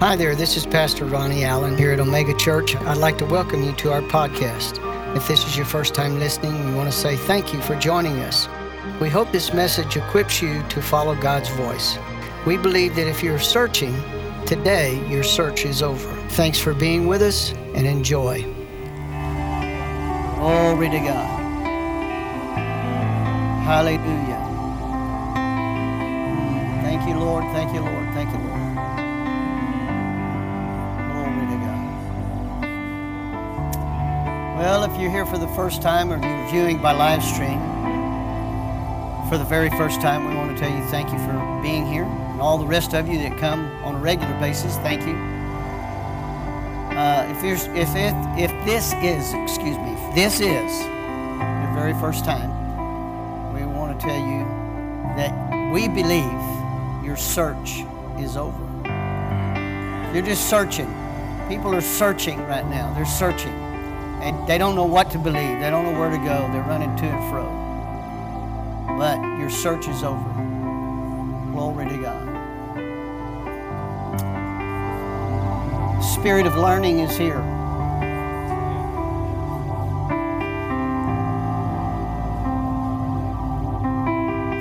Hi there, this is Pastor Ronnie Allen here at Omega Church. I'd like to welcome you to our podcast. If this is your first time listening, we want to say thank you for joining us. We hope this message equips you to follow God's voice. We believe that if you're searching, today your search is over. Thanks for being with us and enjoy. Glory to God. Hallelujah. Thank you, Lord. Thank you, Lord. Well, if you're here for the first time or you're viewing by live stream for the very first time, we want to tell you thank you for being here. And all the rest of you that come on a regular basis, thank you. Uh, if, there's, if, if this is, excuse me, if this is your very first time, we want to tell you that we believe your search is over. You're just searching. People are searching right now. They're searching. And they don't know what to believe. They don't know where to go. They're running to and fro. But your search is over. Glory to God. Spirit of learning is here.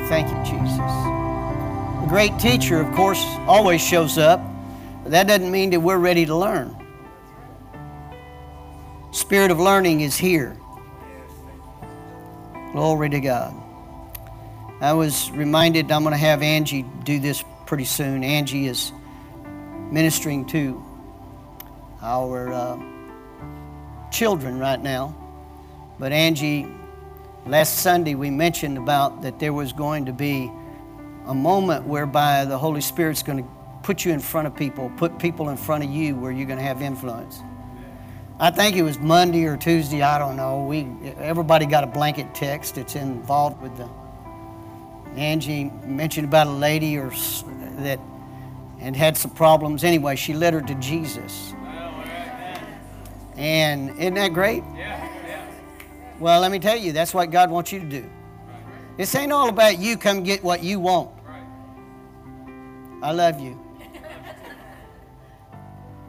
Thank you, Jesus. The great teacher, of course, always shows up, but that doesn't mean that we're ready to learn. Spirit of learning is here. Glory to God. I was reminded I'm going to have Angie do this pretty soon. Angie is ministering to our uh, children right now. But Angie, last Sunday we mentioned about that there was going to be a moment whereby the Holy Spirit's going to put you in front of people, put people in front of you where you're going to have influence. I think it was Monday or Tuesday, I don't know. We everybody got a blanket text. It's involved with the Angie mentioned about a lady or that and had some problems. Anyway, she led her to Jesus. And isn't that great? Well, let me tell you, that's what God wants you to do. This ain't all about you come get what you want. I love you.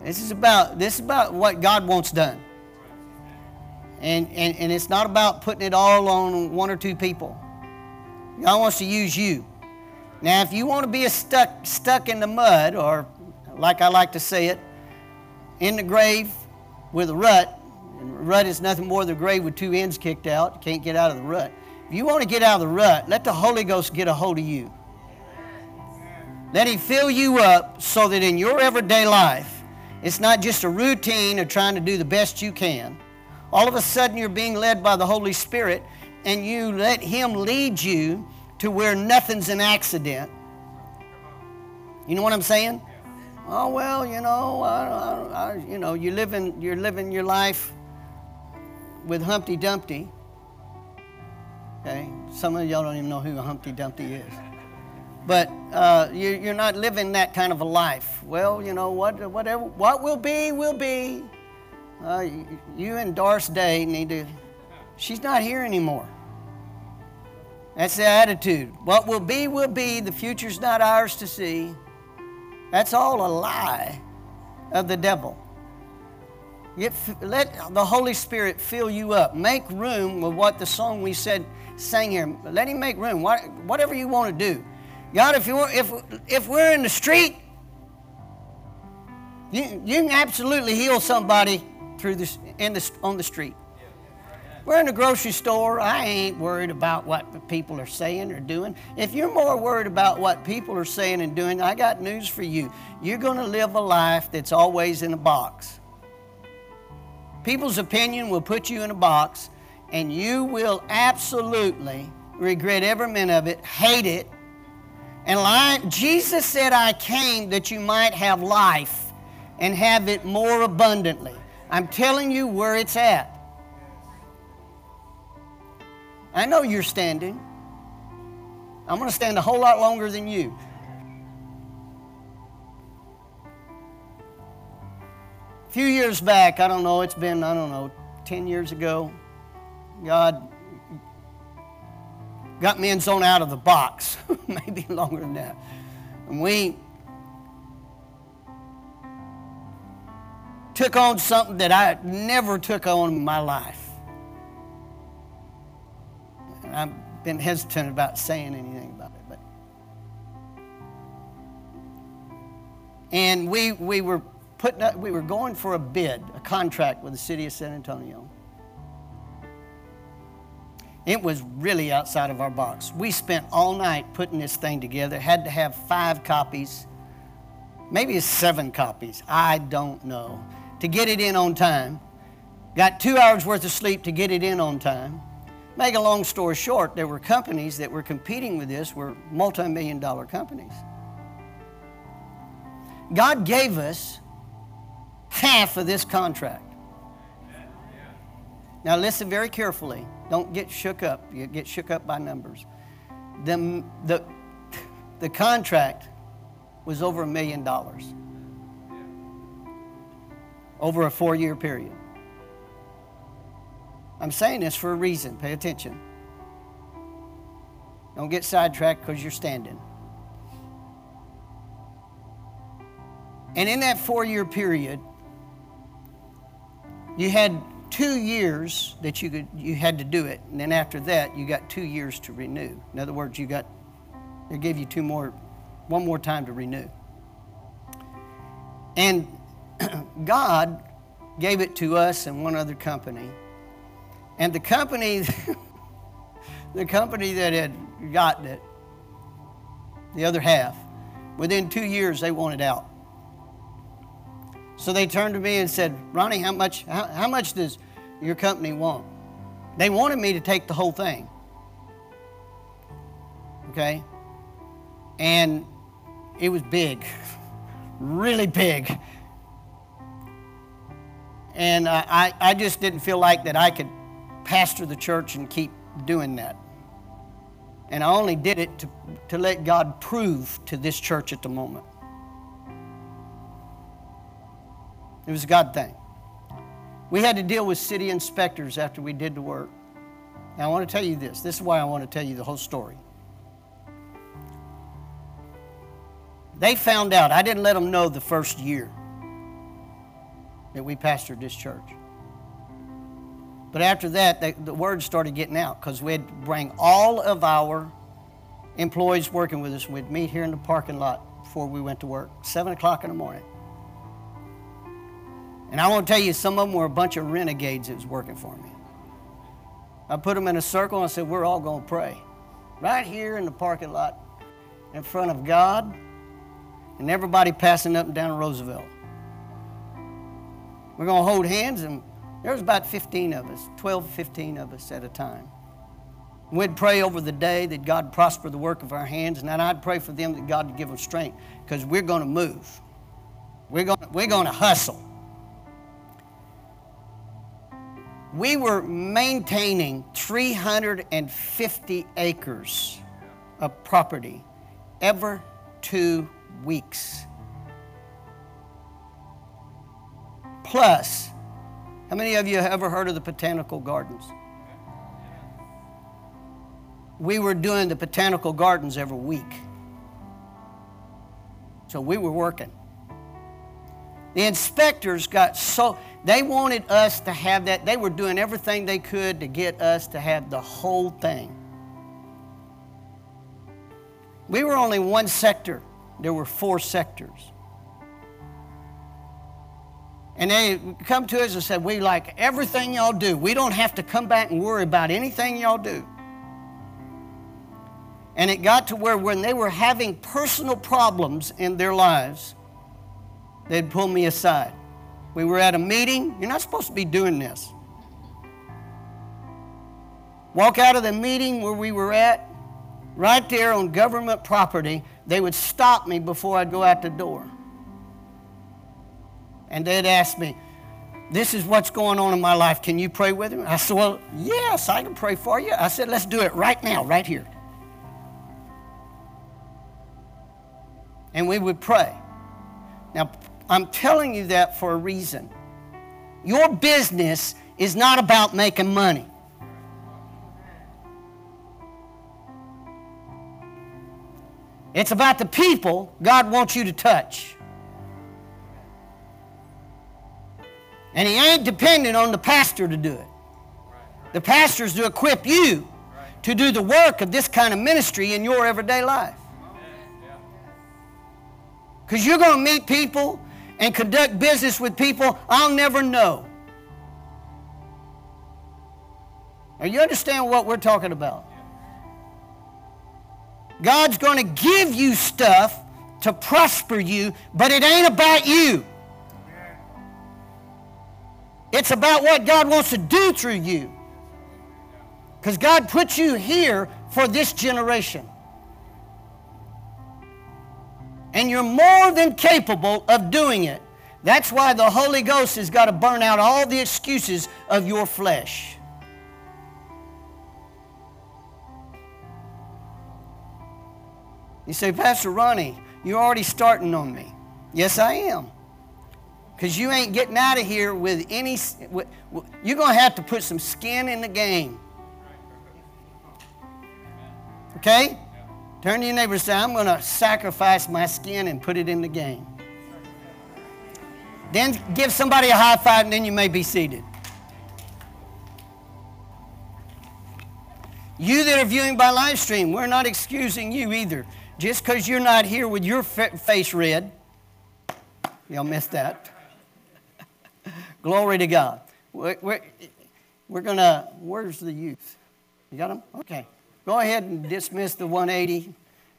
This is about this is about what God wants done. And, and, and it's not about putting it all on one or two people. God wants to use you. Now, if you want to be stuck, stuck in the mud, or like I like to say it, in the grave with a rut, and rut is nothing more than a grave with two ends kicked out, you can't get out of the rut. If you want to get out of the rut, let the Holy Ghost get a hold of you. Let Him fill you up so that in your everyday life, it's not just a routine of trying to do the best you can. All of a sudden, you're being led by the Holy Spirit, and you let Him lead you to where nothing's an accident. You know what I'm saying? Oh well, you know, I, I, I, you know, you living, you're living your life with Humpty Dumpty. Okay, some of y'all don't even know who Humpty Dumpty is, but uh, you, you're not living that kind of a life. Well, you know what? Whatever, what will be, will be. Uh, you and Doris Day need to. She's not here anymore. That's the attitude. What will be, will be. The future's not ours to see. That's all a lie of the devil. Get, let the Holy Spirit fill you up. Make room with what the song we said sang here. Let Him make room. What, whatever you want to do. God, if, you, if, if we're in the street, you, you can absolutely heal somebody through this, in the, on the street. We're in the grocery store. I ain't worried about what people are saying or doing. If you're more worried about what people are saying and doing, I got news for you. You're going to live a life that's always in a box. People's opinion will put you in a box, and you will absolutely regret every minute of it, hate it, and lie. Jesus said, I came that you might have life and have it more abundantly. I'm telling you where it's at. I know you're standing. I'm going to stand a whole lot longer than you. A few years back, I don't know, it's been, I don't know, 10 years ago, God got me in zone out of the box, maybe longer than that. And we took on something that I never took on in my life. And I've been hesitant about saying anything about it, but and we we were putting up, we were going for a bid, a contract with the city of San Antonio. It was really outside of our box. We spent all night putting this thing together, had to have five copies, maybe seven copies, I don't know, to get it in on time. Got two hours worth of sleep to get it in on time. Make a long story short, there were companies that were competing with this, were multi million dollar companies. God gave us half of this contract. Now, listen very carefully. Don't get shook up. You get shook up by numbers. The, the, the contract was over a million dollars over a four year period. I'm saying this for a reason. Pay attention. Don't get sidetracked because you're standing. And in that four year period, you had two years that you could you had to do it, and then after that you got two years to renew. In other words, you got they gave you two more, one more time to renew. And God gave it to us and one other company, and the company, the company that had gotten it, the other half, within two years they wanted out. So they turned to me and said, Ronnie, how much, how, how much does your company want? They wanted me to take the whole thing. Okay? And it was big, really big. And I, I just didn't feel like that I could pastor the church and keep doing that. And I only did it to, to let God prove to this church at the moment. It was a God thing. We had to deal with city inspectors after we did the work. Now, I want to tell you this. This is why I want to tell you the whole story. They found out, I didn't let them know the first year that we pastored this church. But after that, they, the word started getting out because we'd bring all of our employees working with us. We'd meet here in the parking lot before we went to work, 7 o'clock in the morning. And I want to tell you, some of them were a bunch of renegades that was working for me. I put them in a circle and I said, We're all going to pray. Right here in the parking lot, in front of God, and everybody passing up and down Roosevelt. We're going to hold hands, and there was about 15 of us, 12, 15 of us at a time. We'd pray over the day that God prosper the work of our hands, and then I'd pray for them that God would give them strength because we're going to move. We're going, we're going to hustle we were maintaining 350 acres of property every two weeks. Plus, how many of you have ever heard of the botanical gardens? We were doing the botanical gardens every week. So we were working. The inspectors got so, they wanted us to have that. They were doing everything they could to get us to have the whole thing. We were only one sector, there were four sectors. And they come to us and said, We like everything y'all do. We don't have to come back and worry about anything y'all do. And it got to where when they were having personal problems in their lives, they'd pull me aside. We were at a meeting. You're not supposed to be doing this. Walk out of the meeting where we were at, right there on government property. They would stop me before I'd go out the door. And they'd ask me, This is what's going on in my life. Can you pray with me? I said, Well, yes, I can pray for you. I said, Let's do it right now, right here. And we would pray. Now, I'm telling you that for a reason. Your business is not about making money. It's about the people God wants you to touch. And he ain't dependent on the pastor to do it. The pastor's to equip you to do the work of this kind of ministry in your everyday life. Because you're going to meet people and conduct business with people I'll never know. Now, you understand what we're talking about? God's going to give you stuff to prosper you, but it ain't about you. It's about what God wants to do through you. Because God put you here for this generation. And you're more than capable of doing it. That's why the Holy Ghost has got to burn out all the excuses of your flesh. You say, Pastor Ronnie, you're already starting on me. Yes, I am. Because you ain't getting out of here with any, you're going to have to put some skin in the game. Okay? Turn to your neighbor and say, I'm going to sacrifice my skin and put it in the game. Then give somebody a high five and then you may be seated. You that are viewing by live stream, we're not excusing you either. Just because you're not here with your face red, y'all missed that. Glory to God. We're, we're, we're going to, where's the youth? You got them? Okay. Go ahead and dismiss the 180,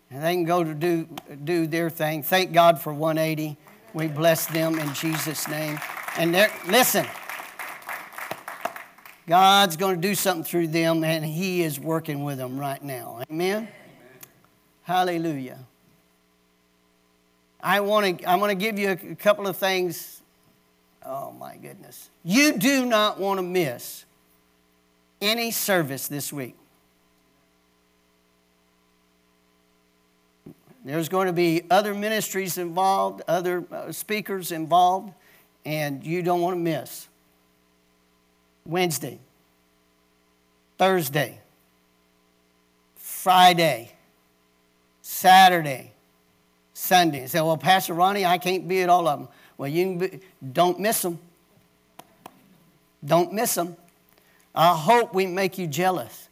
and they can go to do, do their thing. Thank God for 180. We bless them in Jesus' name. And listen, God's going to do something through them, and He is working with them right now. Amen. Hallelujah. I want to, I'm going to give you a couple of things. Oh, my goodness. You do not want to miss any service this week. There's going to be other ministries involved, other uh, speakers involved, and you don't want to miss. Wednesday, Thursday, Friday, Saturday, Sunday. You say, well, Pastor Ronnie, I can't be at all of them. Well, you be, don't miss them. Don't miss them. I hope we make you jealous.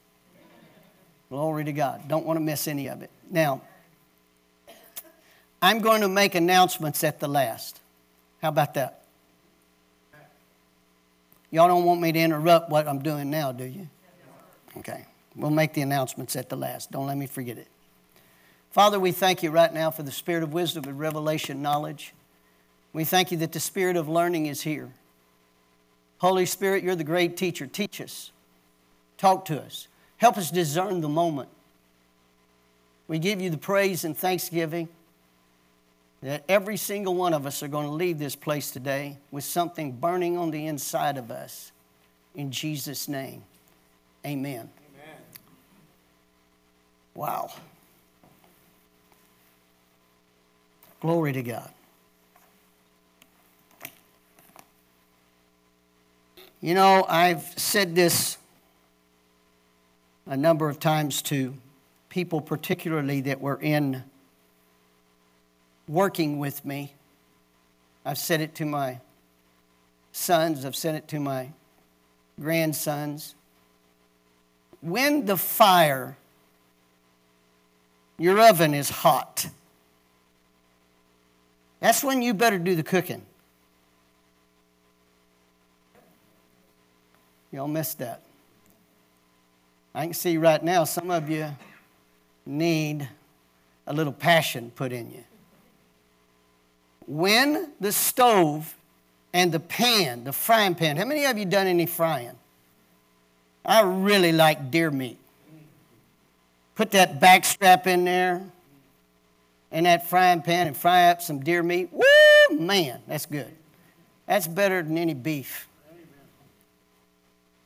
Glory to God. Don't want to miss any of it. Now, I'm going to make announcements at the last. How about that? Y'all don't want me to interrupt what I'm doing now, do you? Okay. We'll make the announcements at the last. Don't let me forget it. Father, we thank you right now for the spirit of wisdom and revelation knowledge. We thank you that the spirit of learning is here. Holy Spirit, you're the great teacher. Teach us. Talk to us. Help us discern the moment. We give you the praise and thanksgiving that every single one of us are going to leave this place today with something burning on the inside of us. In Jesus' name, amen. amen. Wow. Glory to God. You know, I've said this a number of times to people, particularly that were in working with me. I've said it to my sons, I've said it to my grandsons. When the fire, your oven is hot, that's when you better do the cooking. Y'all missed that. I can see right now some of you need a little passion put in you when the stove and the pan, the frying pan, how many of you done any frying? I really like deer meat. Put that back strap in there in that frying pan and fry up some deer meat. Woo, man, that's good. That's better than any beef.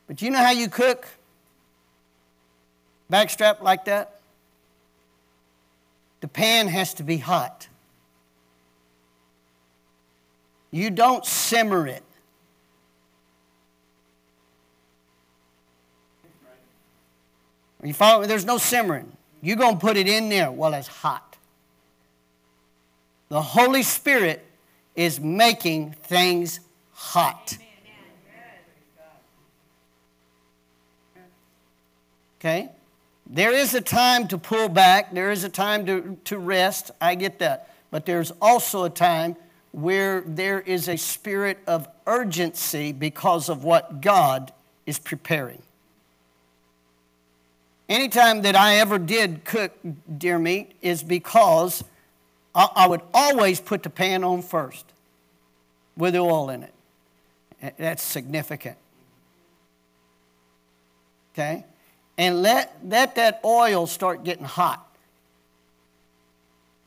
But you know how you cook? Backstrap like that? The pan has to be hot. You don't simmer it. Are you following? There's no simmering. You're going to put it in there while it's hot. The Holy Spirit is making things hot. Okay? There is a time to pull back, there is a time to, to rest. I get that. But there's also a time where there is a spirit of urgency because of what God is preparing. Anytime that I ever did cook deer meat is because I, I would always put the pan on first with oil in it. That's significant. Okay? And let, let that oil start getting hot.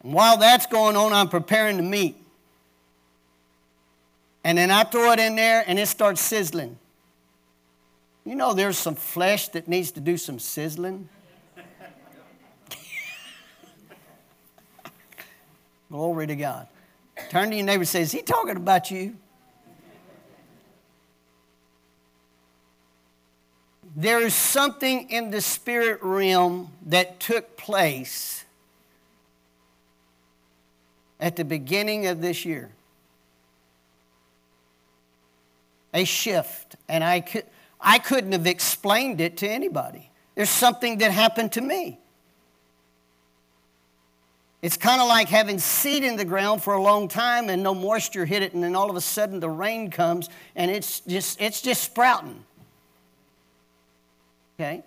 And while that's going on, I'm preparing the meat. And then I throw it in there and it starts sizzling. You know, there's some flesh that needs to do some sizzling. Glory to God. Turn to your neighbor and say, Is he talking about you? There is something in the spirit realm that took place at the beginning of this year a shift, and I, could, I couldn't have explained it to anybody. There's something that happened to me. It's kind of like having seed in the ground for a long time and no moisture hit it, and then all of a sudden the rain comes and it's just, it's just sprouting. Okay?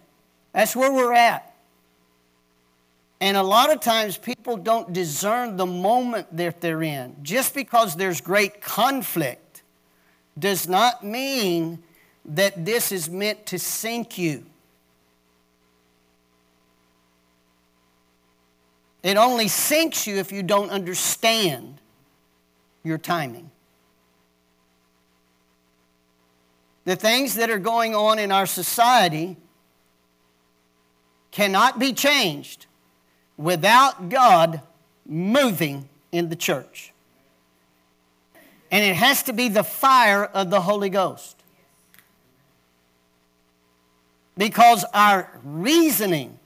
That's where we're at. And a lot of times people don't discern the moment that they're in. Just because there's great conflict does not mean that this is meant to sink you. It only sinks you if you don't understand your timing. The things that are going on in our society cannot be changed without God moving in the church. And it has to be the fire of the Holy Ghost. Because our reasoning,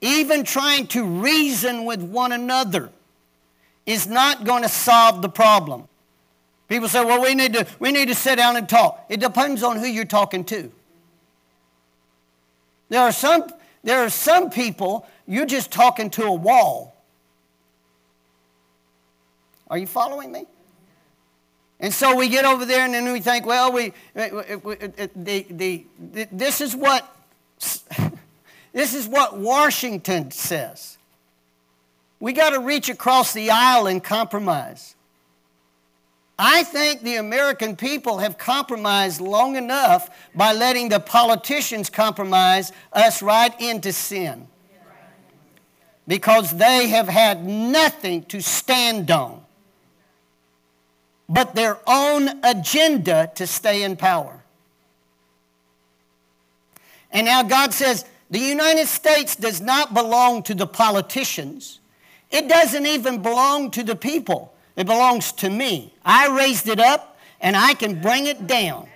even trying to reason with one another, is not going to solve the problem. People say, well, we need, to, we need to sit down and talk. It depends on who you're talking to. There are some, there are some people, you're just talking to a wall. Are you following me? And so we get over there and then we think, well, we, the, the, the, this is what this is what Washington says. We got to reach across the aisle and compromise. I think the American people have compromised long enough by letting the politicians compromise us right into sin. Because they have had nothing to stand on but their own agenda to stay in power. And now God says the United States does not belong to the politicians. It doesn't even belong to the people. It belongs to me. I raised it up and I can bring it down.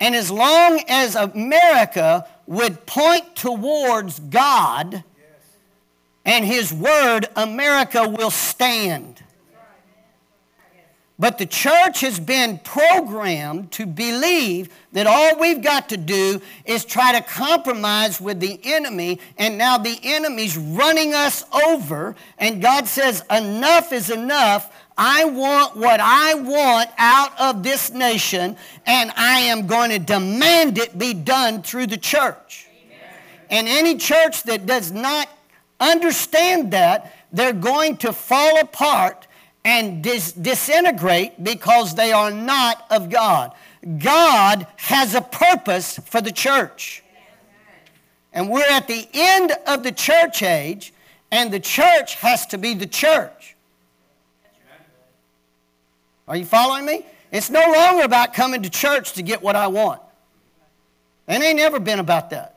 And as long as America would point towards God, and His Word, America will stand. But the church has been programmed to believe that all we've got to do is try to compromise with the enemy, and now the enemy's running us over. And God says, Enough is enough. I want what I want out of this nation, and I am going to demand it be done through the church. Amen. And any church that does not understand that, they're going to fall apart and dis- disintegrate because they are not of God. God has a purpose for the church. And we're at the end of the church age, and the church has to be the church. Are you following me? It's no longer about coming to church to get what I want. It ain't never been about that.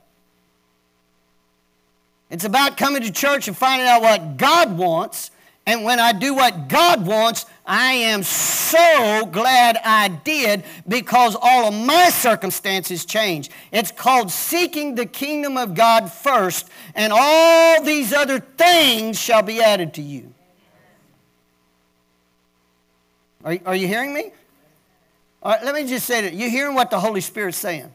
It's about coming to church and finding out what God wants. And when I do what God wants, I am so glad I did because all of my circumstances change. It's called seeking the kingdom of God first, and all these other things shall be added to you. Are, are you hearing me? All right, let me just say that. You hearing what the Holy Spirit's saying?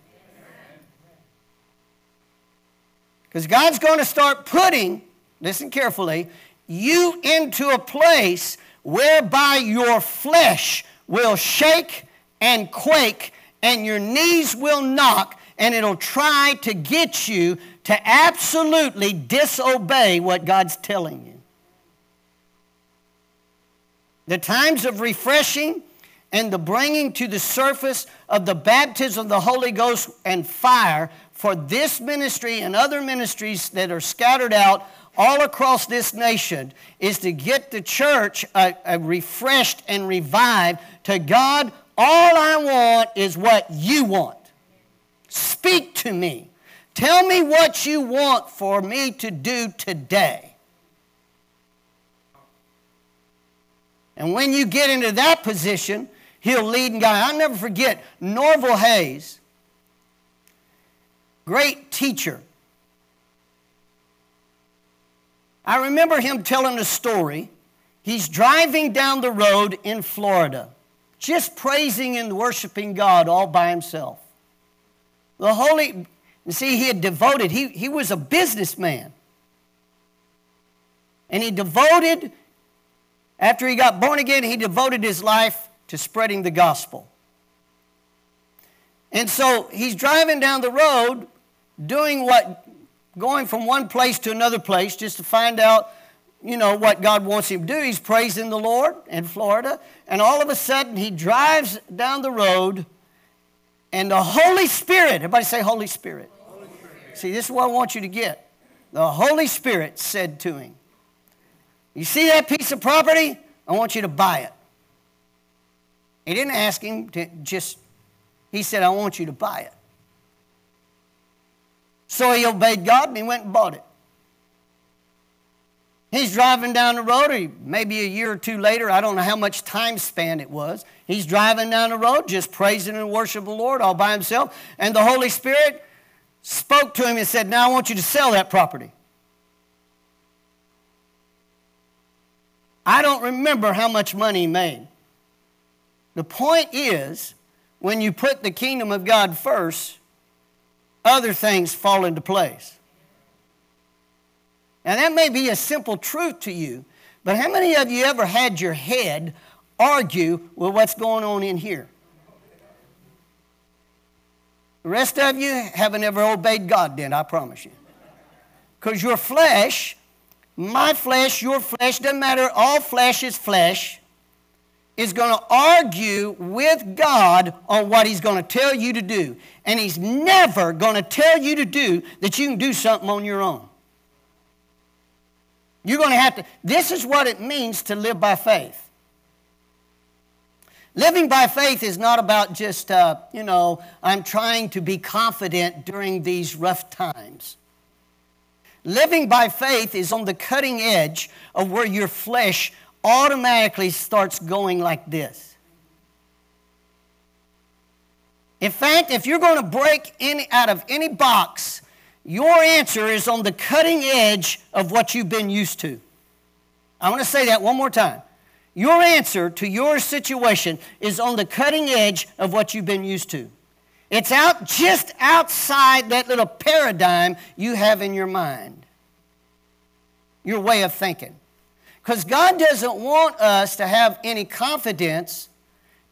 Because God's going to start putting, listen carefully, you into a place whereby your flesh will shake and quake and your knees will knock and it'll try to get you to absolutely disobey what God's telling you. The times of refreshing and the bringing to the surface of the baptism of the Holy Ghost and fire for this ministry and other ministries that are scattered out all across this nation is to get the church uh, uh, refreshed and revived to God. All I want is what you want. Speak to me. Tell me what you want for me to do today. And when you get into that position, he'll lead and guide. I'll never forget Norvel Hayes, great teacher. I remember him telling a story. He's driving down the road in Florida, just praising and worshiping God all by himself. The Holy, you see, he had devoted, he, he was a businessman. And he devoted, after he got born again, he devoted his life to spreading the gospel. And so he's driving down the road doing what, going from one place to another place just to find out, you know, what God wants him to do. He's praising the Lord in Florida. And all of a sudden he drives down the road and the Holy Spirit, everybody say Holy Spirit. Holy Spirit. See, this is what I want you to get. The Holy Spirit said to him, You see that piece of property? I want you to buy it. He didn't ask him to just, he said, I want you to buy it. So he obeyed God and he went and bought it. He's driving down the road, or maybe a year or two later, I don't know how much time span it was. He's driving down the road, just praising and worshiping the Lord all by himself. And the Holy Spirit spoke to him and said, Now I want you to sell that property. I don't remember how much money he made. The point is, when you put the kingdom of God first, other things fall into place. Now, that may be a simple truth to you, but how many of you ever had your head argue with what's going on in here? The rest of you haven't ever obeyed God, then, I promise you. Because your flesh, my flesh, your flesh, doesn't matter, all flesh is flesh, is going to argue with God on what He's going to tell you to do. And He's never going to tell you to do that you can do something on your own. You're going to have to, this is what it means to live by faith. Living by faith is not about just, uh, you know, I'm trying to be confident during these rough times. Living by faith is on the cutting edge of where your flesh automatically starts going like this. In fact, if you're going to break any, out of any box your answer is on the cutting edge of what you've been used to. I want to say that one more time. Your answer to your situation is on the cutting edge of what you've been used to. It's out just outside that little paradigm you have in your mind, your way of thinking. Because God doesn't want us to have any confidence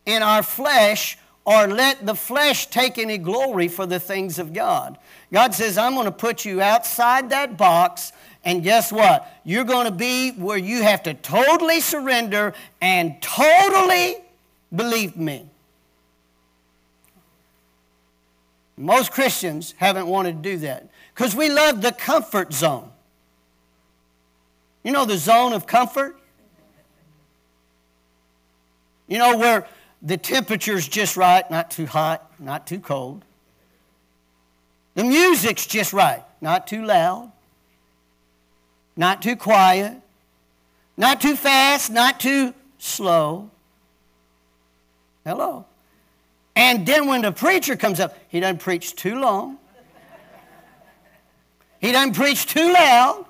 in our flesh or let the flesh take any glory for the things of God. God says, I'm going to put you outside that box, and guess what? You're going to be where you have to totally surrender and totally believe me. Most Christians haven't wanted to do that because we love the comfort zone. You know the zone of comfort? You know where the temperature's just right, not too hot, not too cold. The music's just right, not too loud, not too quiet, not too fast, not too slow. Hello. And then when the preacher comes up, he doesn't preach too long. He doesn't preach too loud.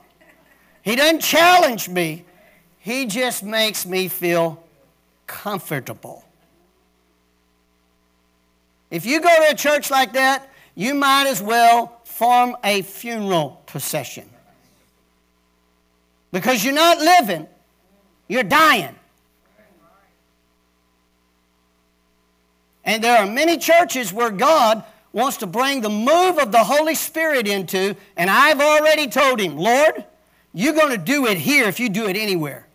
He doesn't challenge me. He just makes me feel comfortable. If you go to a church like that you might as well form a funeral procession. Because you're not living, you're dying. And there are many churches where God wants to bring the move of the Holy Spirit into, and I've already told him, Lord, you're going to do it here if you do it anywhere.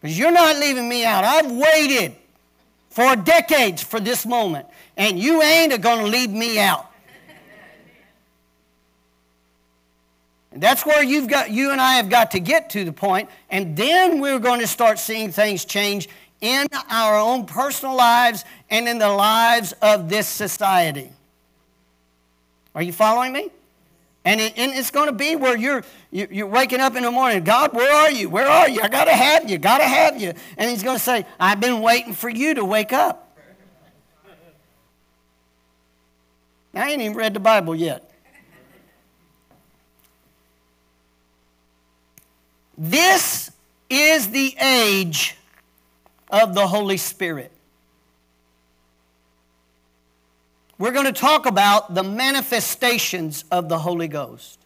Because you're not leaving me out. I've waited for decades for this moment, and you ain't going to leave me out. And that's where you've got, you and I have got to get to the point, and then we're going to start seeing things change in our own personal lives and in the lives of this society. Are you following me? And, it, and it's going to be where you're, you're waking up in the morning, God, where are you? Where are you? I got to have you, got to have you. And he's going to say, I've been waiting for you to wake up. I ain't even read the Bible yet. This is the age of the Holy Spirit. We're going to talk about the manifestations of the Holy Ghost.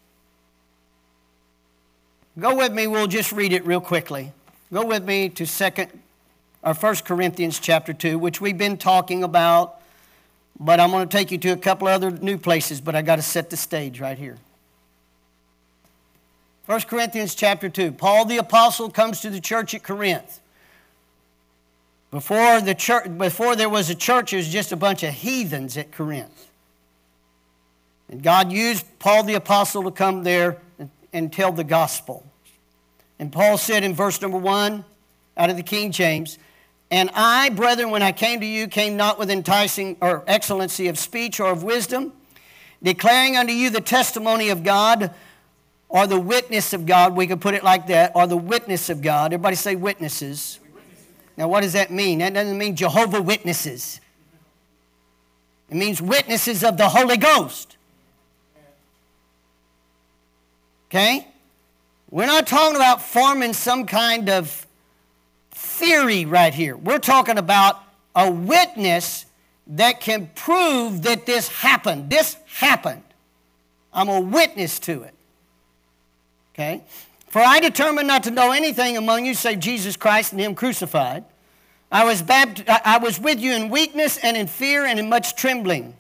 Go with me, we'll just read it real quickly. Go with me to second or First Corinthians chapter 2, which we've been talking about, but I'm going to take you to a couple other new places, but I got to set the stage right here. 1 Corinthians chapter 2. Paul the apostle comes to the church at Corinth. Before, the church, before there was a church, it was just a bunch of heathens at Corinth. And God used Paul the apostle to come there and, and tell the gospel. And Paul said in verse number one, out of the King James, And I, brethren, when I came to you, came not with enticing or excellency of speech or of wisdom, declaring unto you the testimony of God or the witness of God. We could put it like that, or the witness of God. Everybody say witnesses. Now, what does that mean? That doesn't mean Jehovah Witnesses. It means witnesses of the Holy Ghost. Okay? We're not talking about forming some kind of theory right here. We're talking about a witness that can prove that this happened. This happened. I'm a witness to it. Okay? For I determined not to know anything among you save Jesus Christ and Him crucified. I was, bapt- I was with you in weakness and in fear and in much trembling.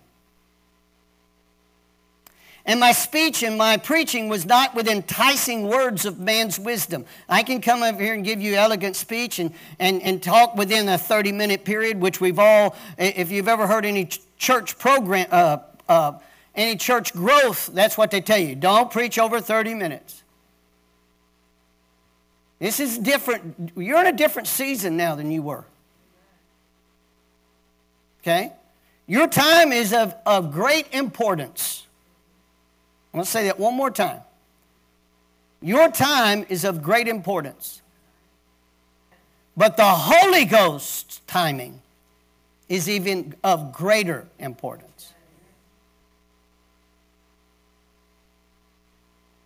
And my speech and my preaching was not with enticing words of man's wisdom. I can come over here and give you elegant speech and, and, and talk within a 30 minute period, which we've all, if you've ever heard any church program, uh, uh, any church growth, that's what they tell you. Don't preach over 30 minutes. This is different. You're in a different season now than you were. Okay? Your time is of, of great importance. I'm going to say that one more time. Your time is of great importance. But the Holy Ghost's timing is even of greater importance.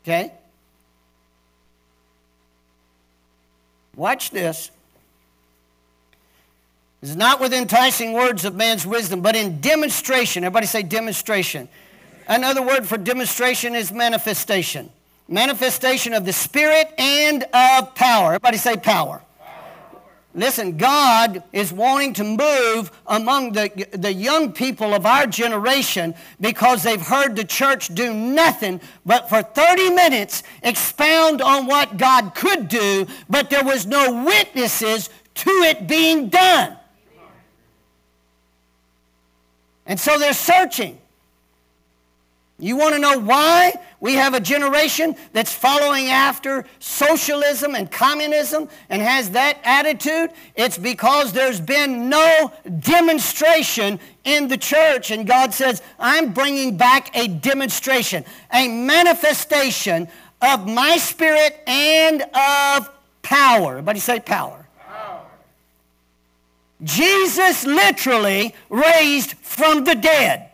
Okay? Watch this. It's not with enticing words of man's wisdom, but in demonstration. Everybody say demonstration. Another word for demonstration is manifestation. Manifestation of the Spirit and of power. Everybody say power. Listen, God is wanting to move among the, the young people of our generation because they've heard the church do nothing but for 30 minutes expound on what God could do, but there was no witnesses to it being done. And so they're searching. You want to know why we have a generation that's following after socialism and communism and has that attitude? It's because there's been no demonstration in the church. And God says, I'm bringing back a demonstration, a manifestation of my spirit and of power. Everybody say power. power. Jesus literally raised from the dead.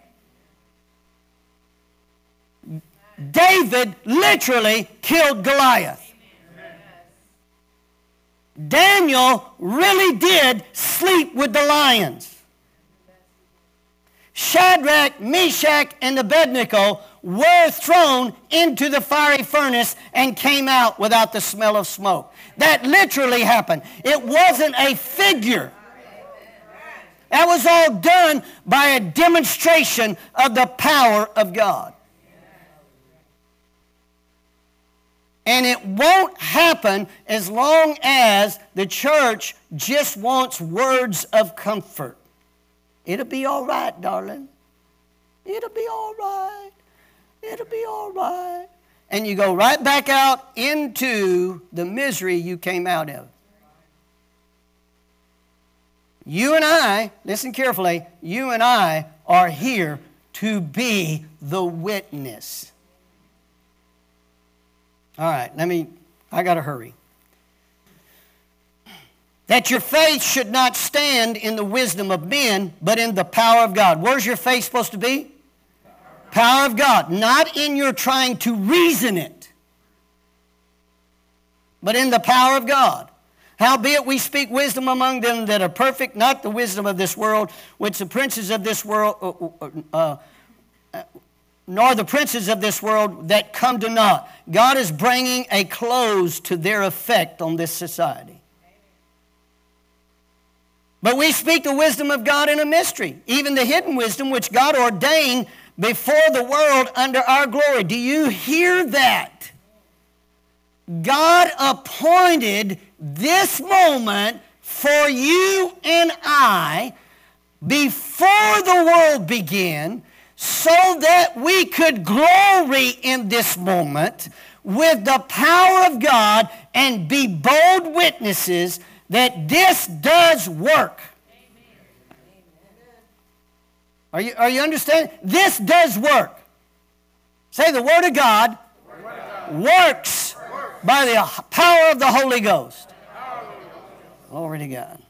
David literally killed Goliath. Daniel really did sleep with the lions. Shadrach, Meshach, and Abednego were thrown into the fiery furnace and came out without the smell of smoke. That literally happened. It wasn't a figure. That was all done by a demonstration of the power of God. And it won't happen as long as the church just wants words of comfort. It'll be all right, darling. It'll be all right. It'll be all right. And you go right back out into the misery you came out of. You and I, listen carefully, you and I are here to be the witness. All right, let me, I got to hurry. That your faith should not stand in the wisdom of men, but in the power of God. Where's your faith supposed to be? Power of God. Not in your trying to reason it, but in the power of God. Howbeit we speak wisdom among them that are perfect, not the wisdom of this world, which the princes of this world uh, uh, uh nor the princes of this world that come to naught. God is bringing a close to their effect on this society. But we speak the wisdom of God in a mystery, even the hidden wisdom which God ordained before the world under our glory. Do you hear that? God appointed this moment for you and I before the world began so that we could glory in this moment with the power of God and be bold witnesses that this does work. Are you, are you understanding? This does work. Say the Word of God, Word of God. Works, works by the power of the Holy Ghost. Glory to God.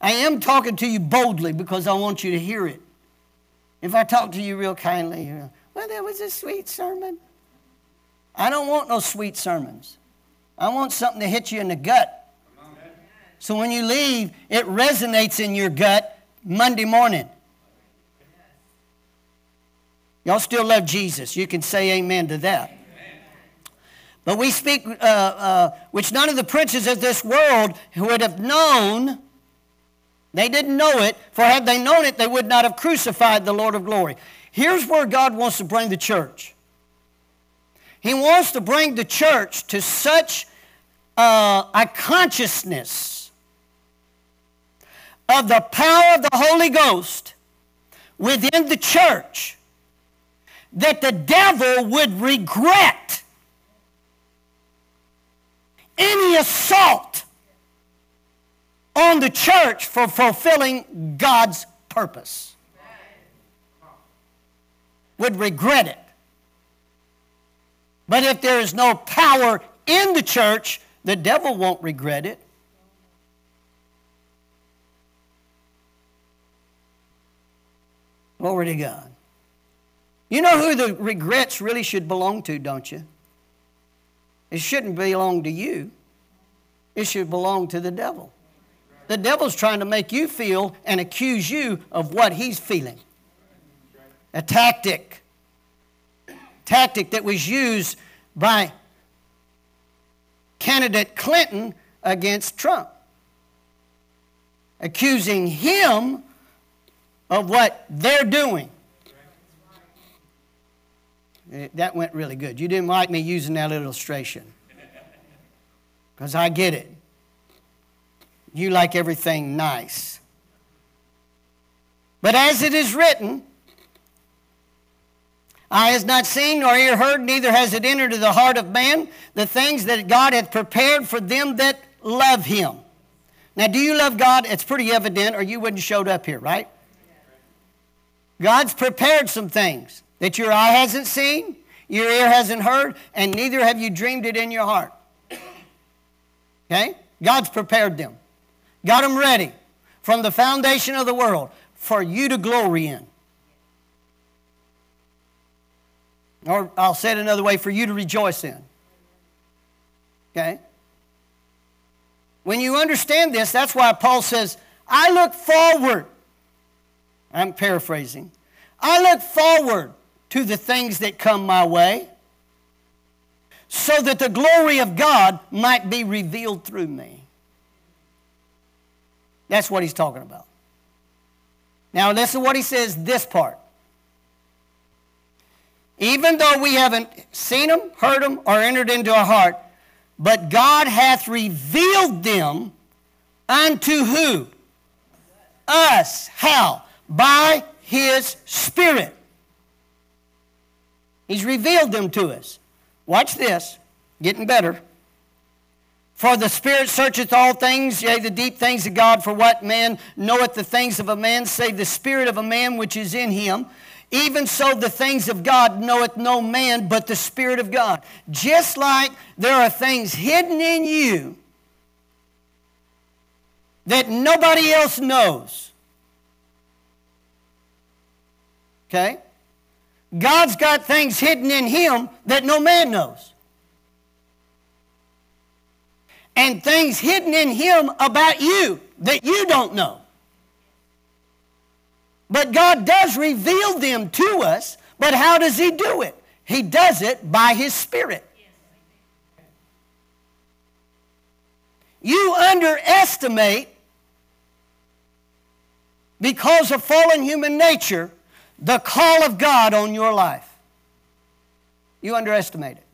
I am talking to you boldly because I want you to hear it. If I talk to you real kindly, you know, well, that was a sweet sermon. I don't want no sweet sermons. I want something to hit you in the gut. So when you leave, it resonates in your gut Monday morning. Y'all still love Jesus. You can say amen to that. But we speak, uh, uh, which none of the princes of this world would have known they didn't know it, for had they known it, they would not have crucified the Lord of glory. Here's where God wants to bring the church. He wants to bring the church to such uh, a consciousness of the power of the Holy Ghost within the church that the devil would regret any assault on the church for fulfilling God's purpose. Would regret it. But if there is no power in the church, the devil won't regret it. Glory to God. You know who the regrets really should belong to, don't you? It shouldn't belong to you, it should belong to the devil. The devil's trying to make you feel and accuse you of what he's feeling. A tactic. Tactic that was used by candidate Clinton against Trump. Accusing him of what they're doing. Eh, that went really good. You didn't like me using that illustration. Because I get it. You like everything nice. But as it is written, Eye has not seen nor ear heard, neither has it entered into the heart of man the things that God hath prepared for them that love him. Now, do you love God? It's pretty evident, or you wouldn't showed up here, right? God's prepared some things that your eye hasn't seen, your ear hasn't heard, and neither have you dreamed it in your heart. Okay? God's prepared them. Got them ready from the foundation of the world for you to glory in. Or I'll say it another way for you to rejoice in. Okay? When you understand this, that's why Paul says, I look forward. I'm paraphrasing. I look forward to the things that come my way so that the glory of God might be revealed through me. That's what he's talking about. Now, listen what he says this part. Even though we haven't seen them, heard them, or entered into our heart, but God hath revealed them unto who? Us. How? By his Spirit. He's revealed them to us. Watch this, getting better. For the Spirit searcheth all things, yea, the deep things of God. For what man knoweth the things of a man, save the Spirit of a man which is in him? Even so, the things of God knoweth no man but the Spirit of God. Just like there are things hidden in you that nobody else knows. Okay? God's got things hidden in him that no man knows. And things hidden in him about you that you don't know. But God does reveal them to us, but how does he do it? He does it by his spirit. You underestimate because of fallen human nature the call of God on your life. You underestimate it.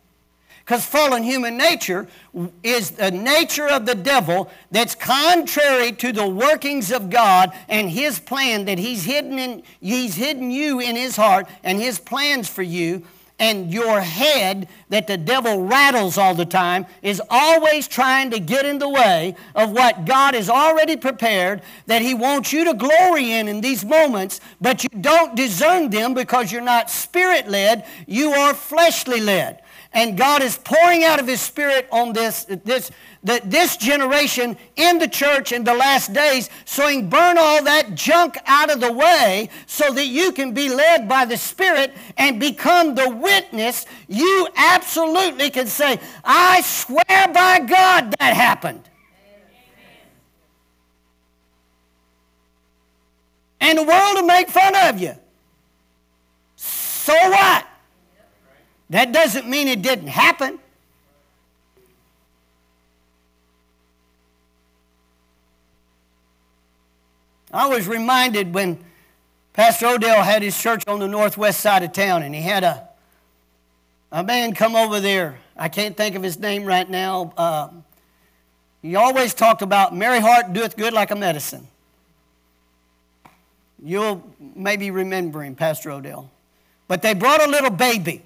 Because fallen human nature is the nature of the devil that's contrary to the workings of God and his plan that he's hidden in he's hidden you in his heart and his plans for you and your head that the devil rattles all the time is always trying to get in the way of what God has already prepared that he wants you to glory in in these moments, but you don't discern them because you're not spirit led, you are fleshly led. And God is pouring out of his spirit on this, this that this generation in the church in the last days so he can burn all that junk out of the way so that you can be led by the Spirit and become the witness. You absolutely can say, I swear by God that happened. And the world will make fun of you. So what? That doesn't mean it didn't happen. I was reminded when Pastor Odell had his church on the northwest side of town, and he had a, a man come over there. I can't think of his name right now. Uh, he always talked about Merry heart doeth good like a medicine. You'll maybe remember him, Pastor Odell. But they brought a little baby.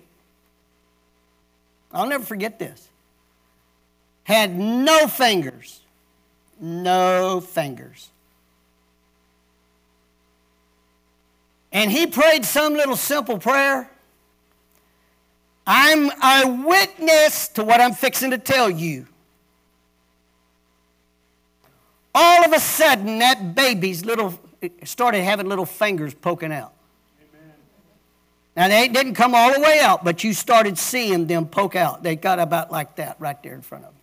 I'll never forget this. Had no fingers. No fingers. and he prayed some little simple prayer, I'm a witness to what I'm fixing to tell you. All of a sudden, that baby's little started having little fingers poking out. Now, they didn't come all the way out, but you started seeing them poke out. They got about like that right there in front of them.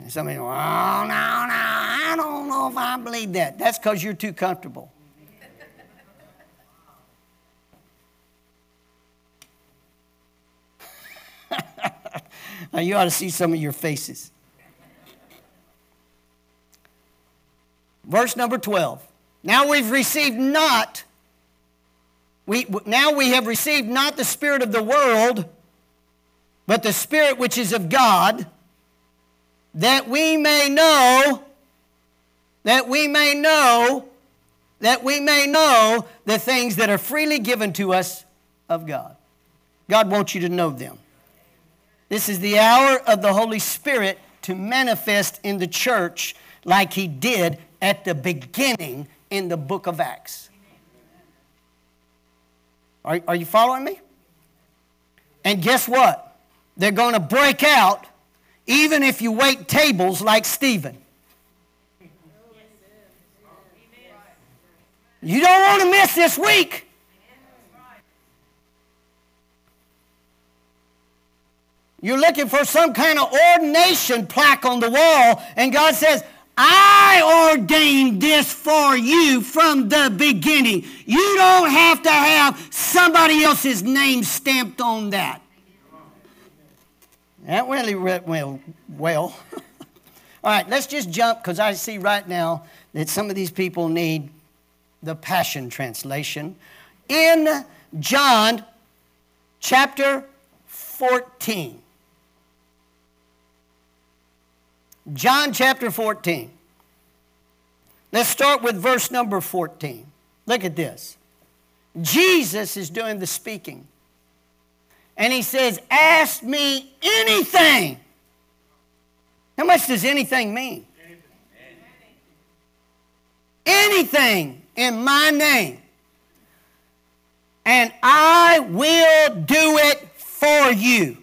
And somebody, oh, no, no, I don't know if I believe that. That's because you're too comfortable. now you ought to see some of your faces. Verse number 12. Now we've received not, we, now we have received not the spirit of the world, but the spirit which is of God that we may know, that we may know, that we may know the things that are freely given to us of God. God wants you to know them. This is the hour of the Holy Spirit to manifest in the church like He did at the beginning in the book of Acts. Are, are you following me? And guess what? They're going to break out even if you wait tables like Stephen. You don't want to miss this week. You're looking for some kind of ordination plaque on the wall, and God says, I ordained this for you from the beginning. You don't have to have somebody else's name stamped on that. That really went well. well. All right, let's just jump because I see right now that some of these people need the Passion Translation. In John chapter 14. John chapter 14. Let's start with verse number 14. Look at this. Jesus is doing the speaking. And he says, Ask me anything. How much does anything mean? Anything in my name. And I will do it for you.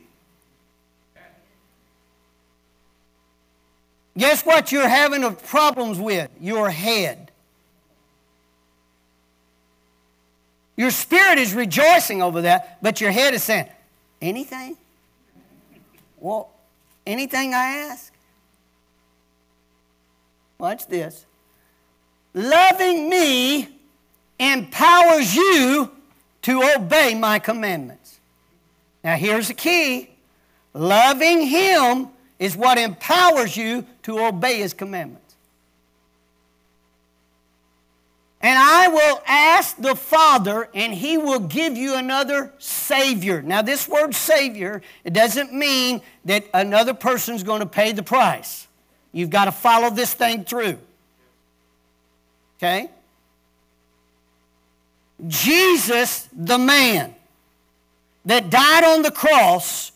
Guess what you're having of problems with? Your head. Your spirit is rejoicing over that, but your head is saying, anything? Well, anything I ask? Watch this. Loving me empowers you to obey my commandments. Now, here's the key loving Him is what empowers you to obey His commandments. And I will ask the Father, and He will give you another Savior. Now, this word Savior, it doesn't mean that another person's going to pay the price. You've got to follow this thing through. Okay? Jesus, the man that died on the cross,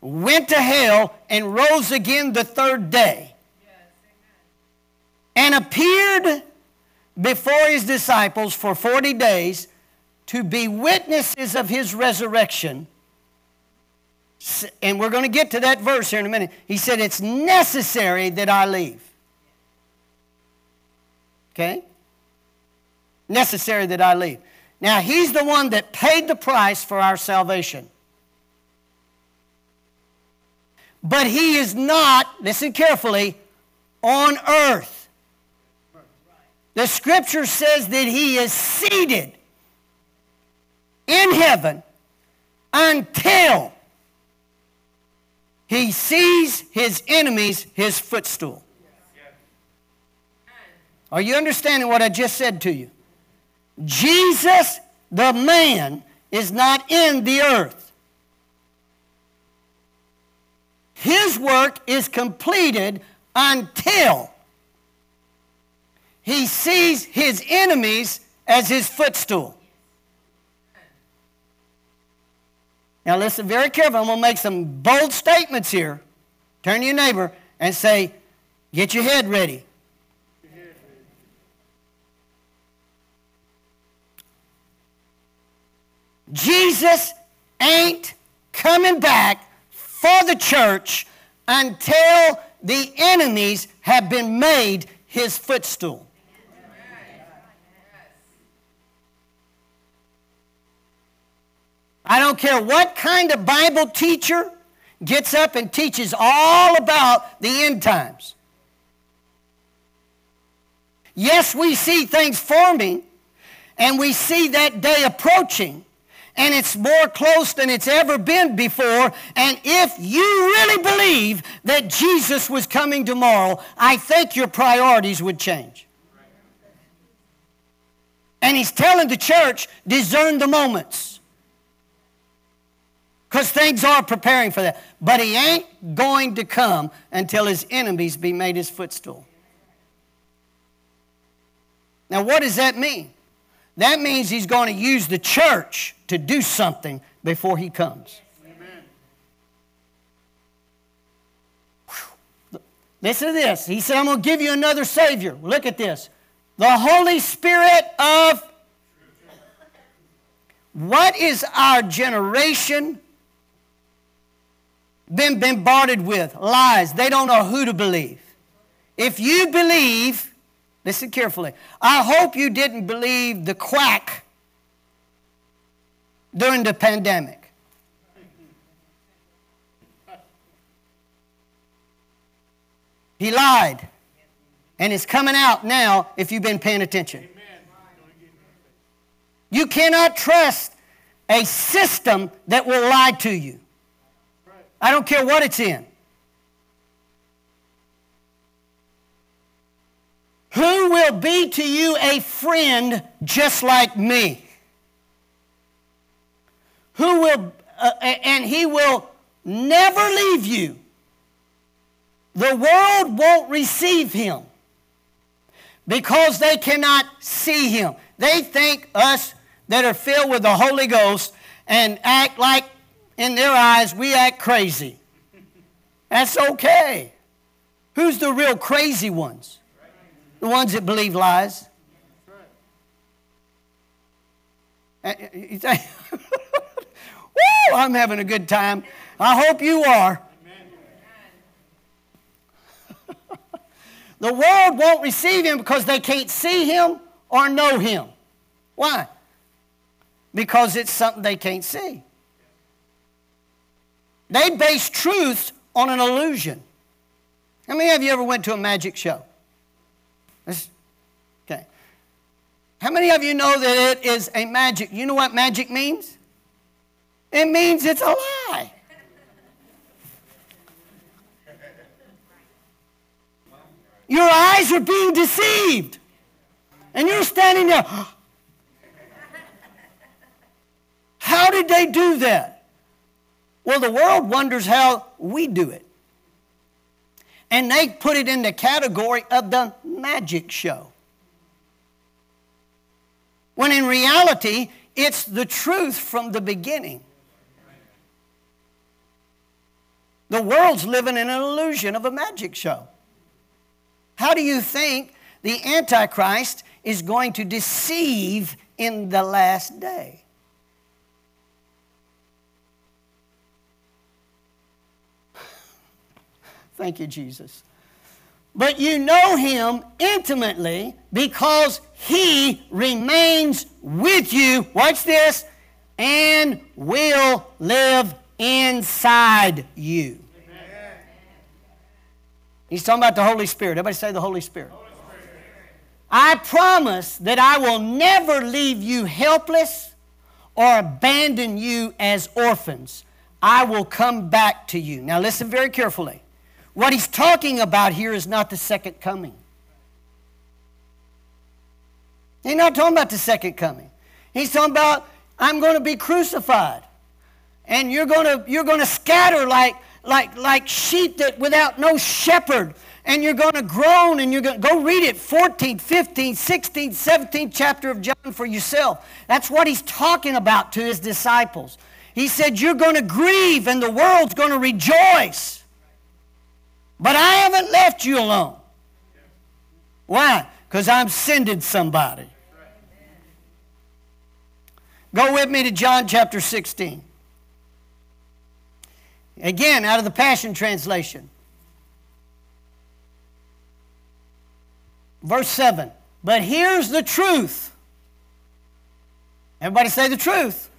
went to hell, and rose again the third day, and appeared before his disciples for 40 days to be witnesses of his resurrection. And we're going to get to that verse here in a minute. He said, It's necessary that I leave. Okay? Necessary that I leave. Now, he's the one that paid the price for our salvation. But he is not, listen carefully, on earth. The scripture says that he is seated in heaven until he sees his enemies his footstool. Are you understanding what I just said to you? Jesus, the man, is not in the earth. His work is completed until he sees his enemies as his footstool. Now, listen very carefully. I'm going to make some bold statements here. Turn to your neighbor and say, Get your head ready. Jesus ain't coming back for the church until the enemies have been made his footstool. I don't care what kind of Bible teacher gets up and teaches all about the end times. Yes, we see things forming and we see that day approaching and it's more close than it's ever been before. And if you really believe that Jesus was coming tomorrow, I think your priorities would change. And he's telling the church, discern the moments. Because things are preparing for that. But he ain't going to come until his enemies be made his footstool. Now, what does that mean? That means he's going to use the church to do something before he comes. Listen to this. He said, I'm going to give you another Savior. Look at this. The Holy Spirit of. What is our generation been bombarded with? Lies. They don't know who to believe. If you believe Listen carefully. I hope you didn't believe the quack during the pandemic. He lied. And it's coming out now if you've been paying attention. You cannot trust a system that will lie to you. I don't care what it's in. Who will be to you a friend just like me? Who will, uh, and he will never leave you. The world won't receive him because they cannot see him. They think us that are filled with the Holy Ghost and act like, in their eyes, we act crazy. That's okay. Who's the real crazy ones? The ones that believe lies. You think, Woo, I'm having a good time. I hope you are. the world won't receive him because they can't see him or know him. Why? Because it's something they can't see. They base truth on an illusion. How many of you ever went to a magic show? okay. How many of you know that it is a magic? You know what magic means? It means it's a lie. Your eyes are being deceived. And you're standing there. How did they do that? Well, the world wonders how we do it. And they put it in the category of the magic show. When in reality, it's the truth from the beginning. The world's living in an illusion of a magic show. How do you think the Antichrist is going to deceive in the last day? Thank you, Jesus. But you know him intimately because he remains with you. Watch this. And will live inside you. Amen. He's talking about the Holy Spirit. Everybody say the Holy Spirit. Holy Spirit. I promise that I will never leave you helpless or abandon you as orphans. I will come back to you. Now, listen very carefully. What he's talking about here is not the second coming. He's not talking about the second coming. He's talking about, I'm going to be crucified and you're going to you're going to scatter like like like sheep that without no shepherd. And you're going to groan and you're going to go read it 14 15 16 17 chapter of john for yourself. That's what he's talking about to his disciples. He said you're going to grieve and the world's going to rejoice. But i haven't left you alone. Why? Because i'm sending somebody. Go with me to john chapter 16 Again, out of the Passion Translation. Verse 7. But here's the truth. Everybody say the truth.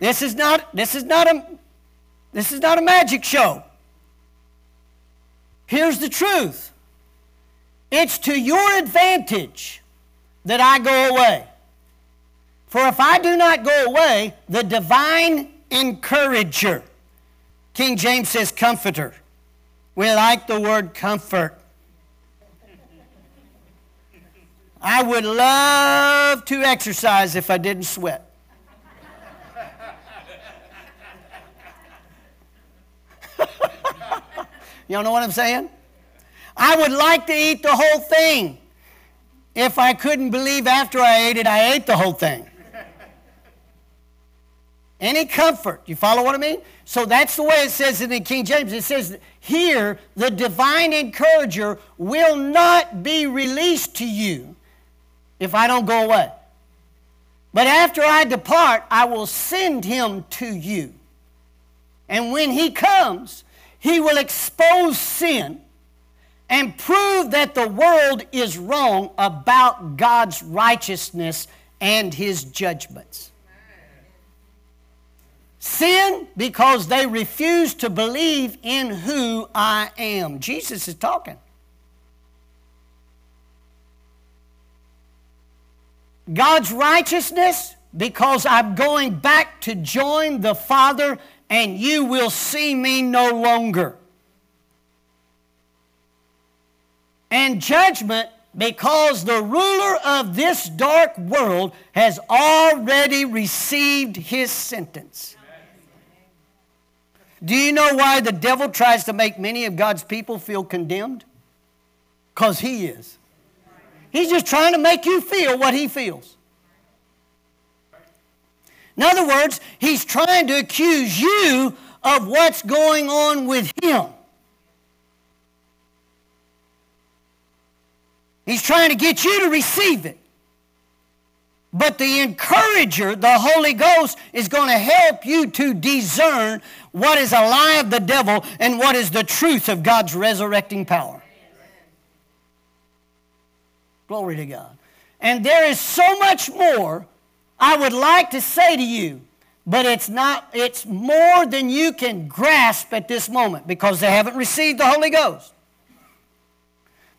This is not this is not a this is not a magic show. Here's the truth. It's to your advantage that I go away. For if I do not go away, the divine encourager King James says comforter. We like the word comfort. I would love to exercise if I didn't sweat. Y'all know what I'm saying? I would like to eat the whole thing if I couldn't believe after I ate it, I ate the whole thing. Any comfort. You follow what I mean? So that's the way it says in King James. It says here, the divine encourager will not be released to you if I don't go away. But after I depart, I will send him to you. And when he comes, he will expose sin and prove that the world is wrong about God's righteousness and his judgments. Sin because they refuse to believe in who I am. Jesus is talking. God's righteousness because I'm going back to join the Father and you will see me no longer. And judgment because the ruler of this dark world has already received his sentence. Do you know why the devil tries to make many of God's people feel condemned? Because he is. He's just trying to make you feel what he feels. In other words, he's trying to accuse you of what's going on with him. He's trying to get you to receive it. But the encourager, the Holy Ghost, is going to help you to discern what is a lie of the devil and what is the truth of God's resurrecting power. Glory to God. And there is so much more I would like to say to you, but it's not, it's more than you can grasp at this moment because they haven't received the Holy Ghost.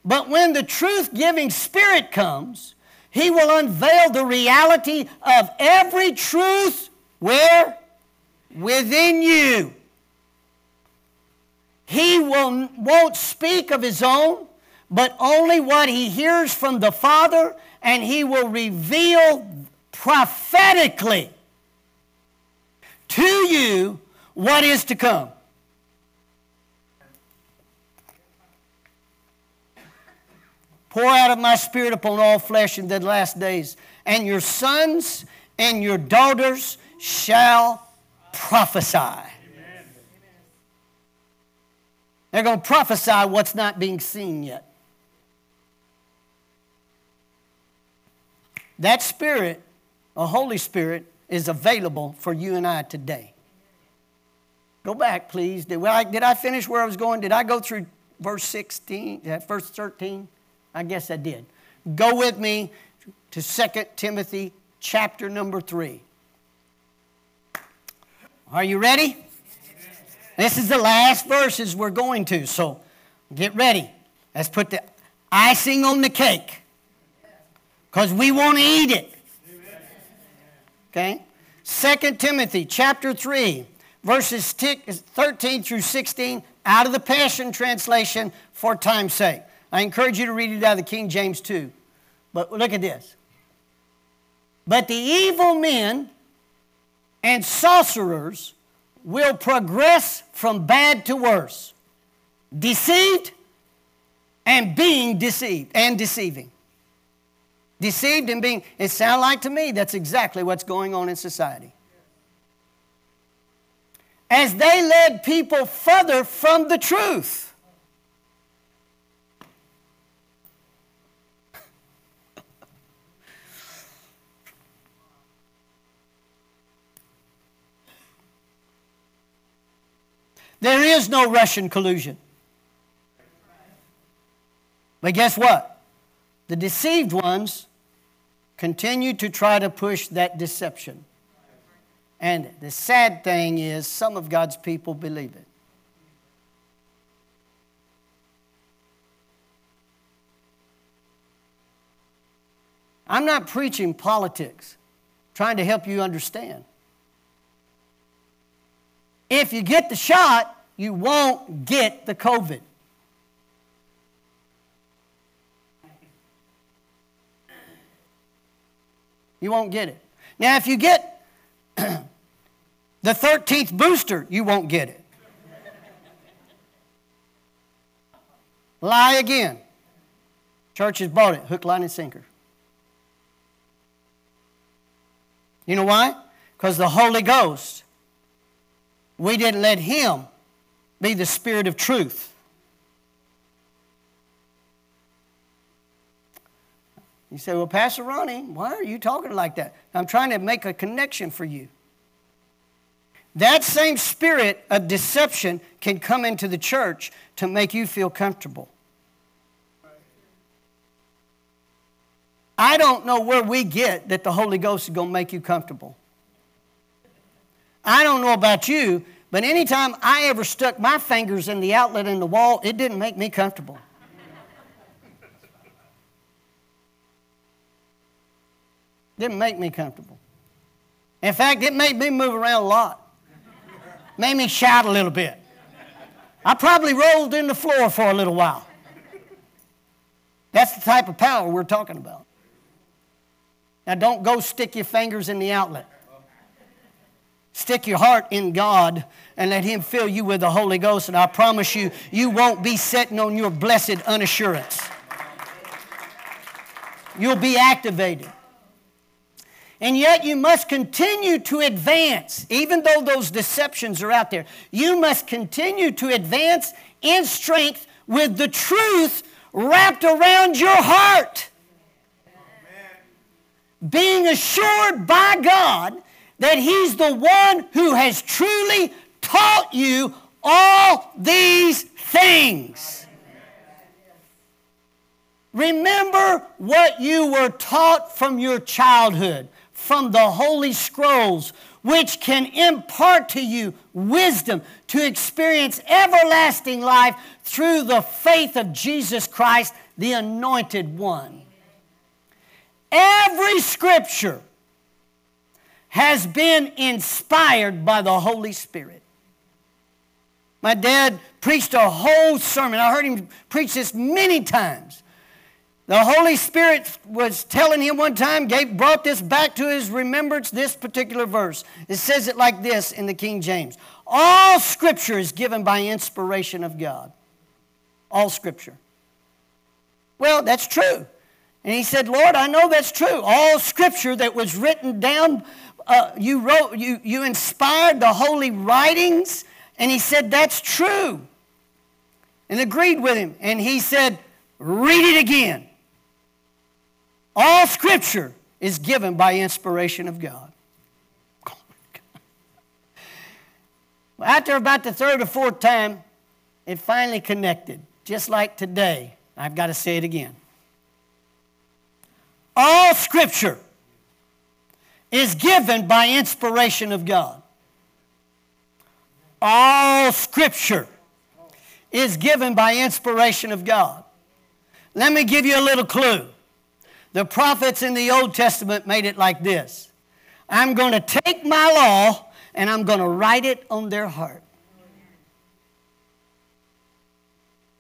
But when the truth giving Spirit comes, He will unveil the reality of every truth where? Within you. He will, won't speak of His own, but only what He hears from the Father, and He will reveal prophetically to you what is to come. Pour out of my spirit upon all flesh in the last days, and your sons and your daughters shall prophesy. Amen. They're going to prophesy what's not being seen yet. That spirit a Holy Spirit is available for you and I today. Go back, please. Did I, did I finish where I was going? Did I go through verse 16, verse 13? I guess I did. Go with me to 2 Timothy chapter number 3. Are you ready? This is the last verses we're going to, so get ready. Let's put the icing on the cake because we want to eat it. Okay? 2 Timothy chapter 3, verses 13 through 16, out of the Passion Translation for time's sake. I encourage you to read it out of the King James too. But look at this. But the evil men and sorcerers will progress from bad to worse, deceived and being deceived and deceiving deceived and being, it sounds like to me that's exactly what's going on in society. As they led people further from the truth. There is no Russian collusion. But guess what? The deceived ones continue to try to push that deception. And the sad thing is, some of God's people believe it. I'm not preaching politics, trying to help you understand. If you get the shot, you won't get the COVID. You won't get it. Now, if you get the 13th booster, you won't get it. Lie again. Church has bought it, hook, line, and sinker. You know why? Because the Holy Ghost, we didn't let Him be the Spirit of truth. You say, Well, Pastor Ronnie, why are you talking like that? I'm trying to make a connection for you. That same spirit of deception can come into the church to make you feel comfortable. I don't know where we get that the Holy Ghost is going to make you comfortable. I don't know about you, but anytime I ever stuck my fingers in the outlet in the wall, it didn't make me comfortable. Didn't make me comfortable. In fact, it made me move around a lot. Made me shout a little bit. I probably rolled in the floor for a little while. That's the type of power we're talking about. Now, don't go stick your fingers in the outlet. Stick your heart in God and let Him fill you with the Holy Ghost, and I promise you, you won't be sitting on your blessed unassurance. You'll be activated. And yet, you must continue to advance, even though those deceptions are out there. You must continue to advance in strength with the truth wrapped around your heart. Amen. Being assured by God that He's the one who has truly taught you all these things. Remember what you were taught from your childhood, from the Holy Scrolls, which can impart to you wisdom to experience everlasting life through the faith of Jesus Christ, the Anointed One. Every scripture has been inspired by the Holy Spirit. My dad preached a whole sermon. I heard him preach this many times. The Holy Spirit was telling him one time, gave, brought this back to his remembrance, this particular verse. It says it like this in the King James All scripture is given by inspiration of God. All scripture. Well, that's true. And he said, Lord, I know that's true. All scripture that was written down uh, you wrote, you, you inspired the holy writings, and he said, That's true. And agreed with him. And he said, Read it again. All scripture is given by inspiration of God. After about the third or fourth time, it finally connected, just like today. I've got to say it again. All scripture is given by inspiration of God. All scripture is given by inspiration of God. Let me give you a little clue. The prophets in the Old Testament made it like this I'm going to take my law and I'm going to write it on their heart.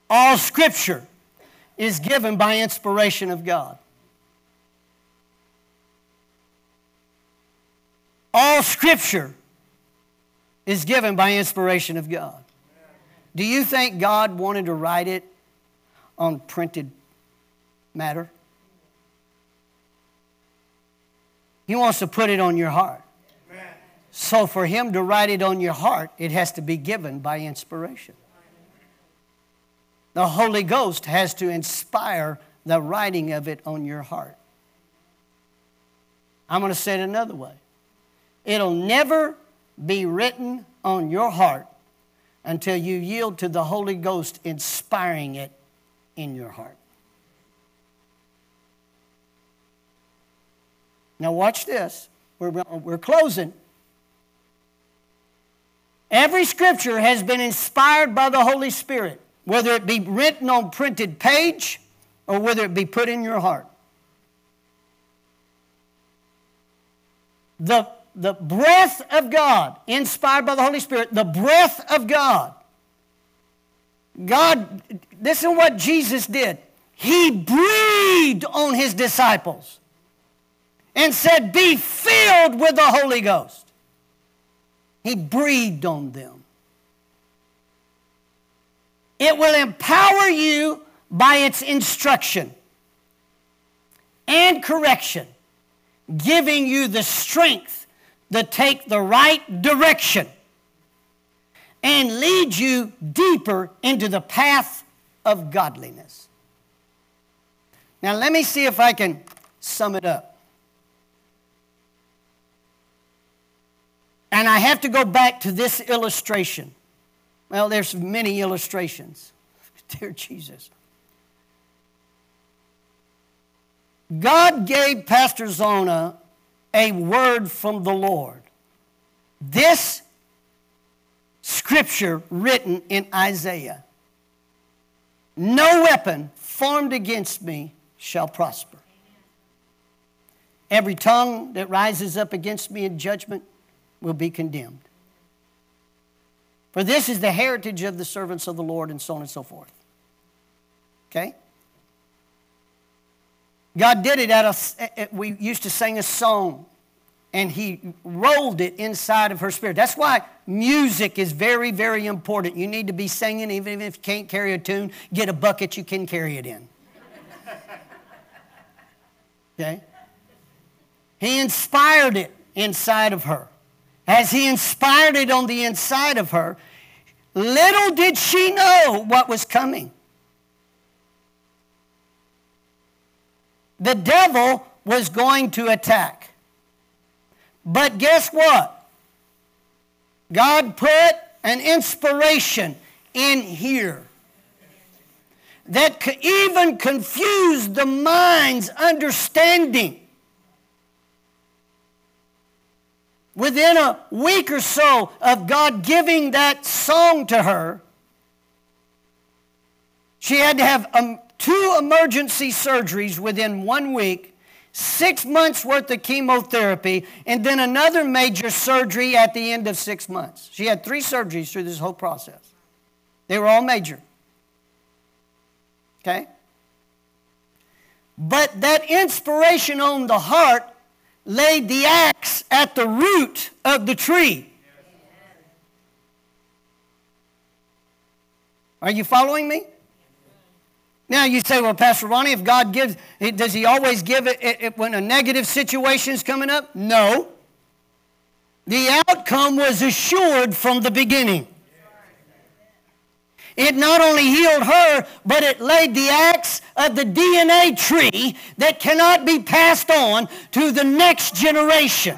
All scripture is given by inspiration of God. All scripture is given by inspiration of God. Do you think God wanted to write it on printed matter? He wants to put it on your heart. So, for Him to write it on your heart, it has to be given by inspiration. The Holy Ghost has to inspire the writing of it on your heart. I'm going to say it another way. It'll never be written on your heart until you yield to the Holy Ghost inspiring it in your heart. Now, watch this. We're, we're closing. Every scripture has been inspired by the Holy Spirit, whether it be written on printed page or whether it be put in your heart. The the breath of God, inspired by the Holy Spirit, the breath of God. God, this is what Jesus did. He breathed on his disciples and said, Be filled with the Holy Ghost. He breathed on them. It will empower you by its instruction and correction, giving you the strength that take the right direction and lead you deeper into the path of godliness. Now, let me see if I can sum it up. And I have to go back to this illustration. Well, there's many illustrations. Dear Jesus. God gave Pastor Zona a word from the Lord. This scripture written in Isaiah No weapon formed against me shall prosper. Every tongue that rises up against me in judgment will be condemned. For this is the heritage of the servants of the Lord, and so on and so forth. Okay? God did it at a, we used to sing a song, and He rolled it inside of her spirit. That's why music is very, very important. You need to be singing, even if you can't carry a tune, get a bucket you can carry it in. Okay? He inspired it inside of her. As he inspired it on the inside of her, little did she know what was coming. The devil was going to attack. But guess what? God put an inspiration in here that could even confused the mind's understanding. Within a week or so of God giving that song to her, she had to have two emergency surgeries within one week, six months worth of chemotherapy, and then another major surgery at the end of six months. She had three surgeries through this whole process. They were all major. Okay? But that inspiration on the heart laid the axe at the root of the tree. Are you following me? Now you say, well, Pastor Ronnie, if God gives, does He always give it, it when a negative situation is coming up? No. The outcome was assured from the beginning. It not only healed her, but it laid the axe of the DNA tree that cannot be passed on to the next generation.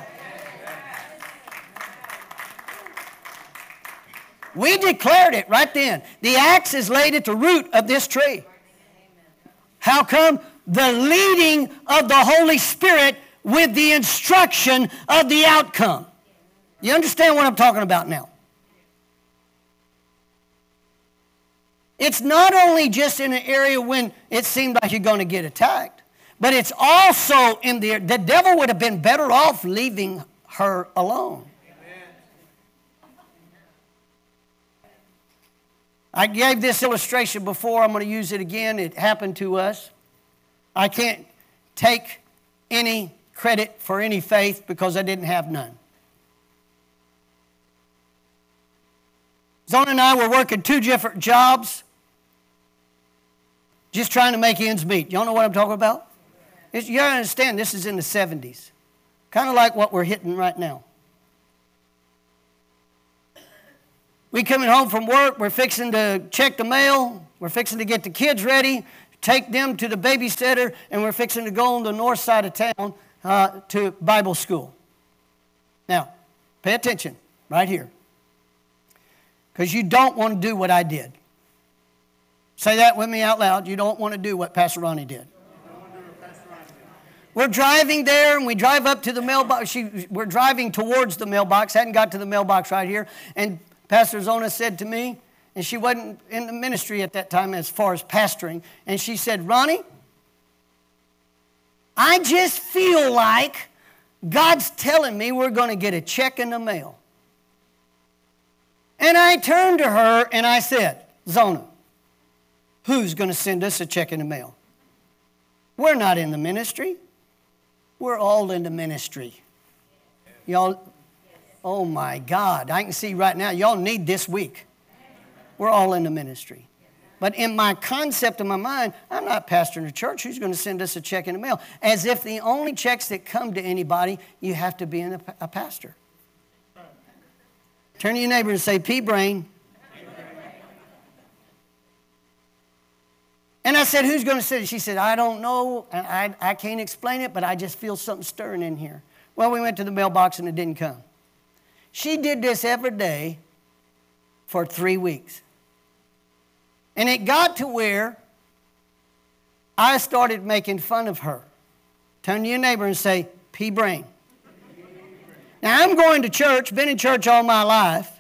We declared it right then. The axe is laid at the root of this tree. How come? The leading of the Holy Spirit with the instruction of the outcome. You understand what I'm talking about now? It's not only just in an area when it seemed like you're going to get attacked, but it's also in the the devil would have been better off leaving her alone. I gave this illustration before. I'm going to use it again. It happened to us. I can't take any credit for any faith because I didn't have none. Zona and I were working two different jobs just trying to make ends meet. Y'all know what I'm talking about? It's, you understand this is in the 70s, kind of like what we're hitting right now. We coming home from work, we're fixing to check the mail, we're fixing to get the kids ready, take them to the babysitter, and we're fixing to go on the north side of town uh, to Bible school. Now, pay attention right here. Because you don't want to do what I did. Say that with me out loud. You don't want to do what Pastor Ronnie did. We're driving there and we drive up to the mailbox. She, we're driving towards the mailbox, hadn't got to the mailbox right here. And Pastor Zona said to me, and she wasn't in the ministry at that time as far as pastoring, and she said, Ronnie, I just feel like God's telling me we're going to get a check in the mail. And I turned to her and I said, Zona, who's going to send us a check in the mail? We're not in the ministry. We're all in the ministry. Y'all, oh my God, I can see right now, y'all need this week. We're all in the ministry. But in my concept of my mind, I'm not pastoring a church. Who's going to send us a check in the mail? As if the only checks that come to anybody, you have to be a, a pastor. Turn to your neighbor and say, pea brain. And I said, Who's going to sit it? She said, I don't know. I, I can't explain it, but I just feel something stirring in here. Well, we went to the mailbox and it didn't come. She did this every day for three weeks. And it got to where I started making fun of her. Turn to your neighbor and say, pea brain. Now, I'm going to church, been in church all my life,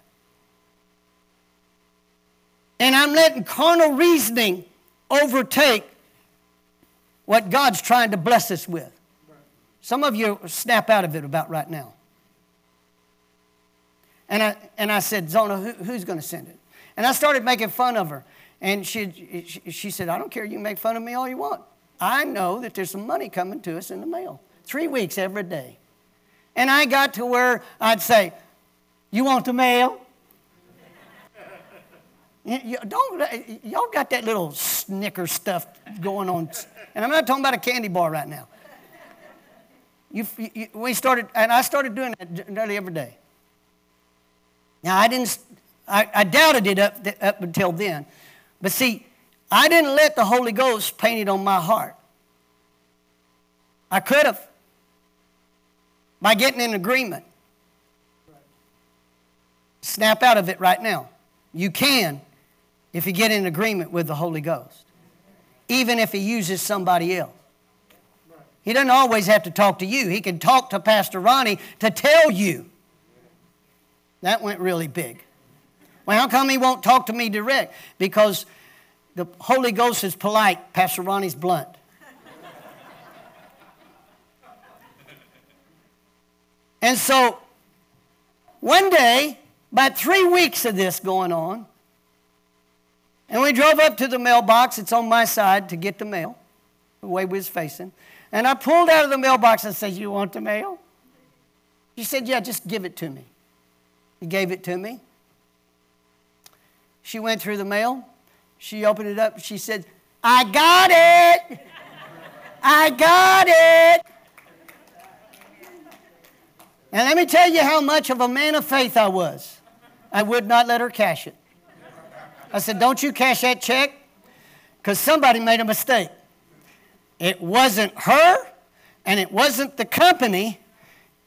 and I'm letting carnal reasoning overtake what God's trying to bless us with. Some of you snap out of it about right now. And I, and I said, Zona, who, who's going to send it? And I started making fun of her. And she, she said, I don't care. You make fun of me all you want. I know that there's some money coming to us in the mail. Three weeks every day. And I got to where I'd say, You want the mail? you, don't, y'all got that little snicker stuff going on. And I'm not talking about a candy bar right now. You, you, we started, and I started doing that nearly every day. Now, I didn't, I, I doubted it up, up until then. But see, I didn't let the Holy Ghost paint it on my heart. I could have by getting in agreement. Snap out of it right now. You can if you get in agreement with the Holy Ghost, even if He uses somebody else. He doesn't always have to talk to you, He can talk to Pastor Ronnie to tell you. That went really big. Well, how come He won't talk to me direct? Because the Holy Ghost is polite, Pastor Ronnie's blunt. And so, one day, about three weeks of this going on, and we drove up to the mailbox. It's on my side to get the mail, the way we was facing. And I pulled out of the mailbox and said, You want the mail? She said, Yeah, just give it to me. He gave it to me. She went through the mail. She opened it up. She said, I got it. I got it. And let me tell you how much of a man of faith I was. I would not let her cash it. I said, Don't you cash that check because somebody made a mistake. It wasn't her and it wasn't the company,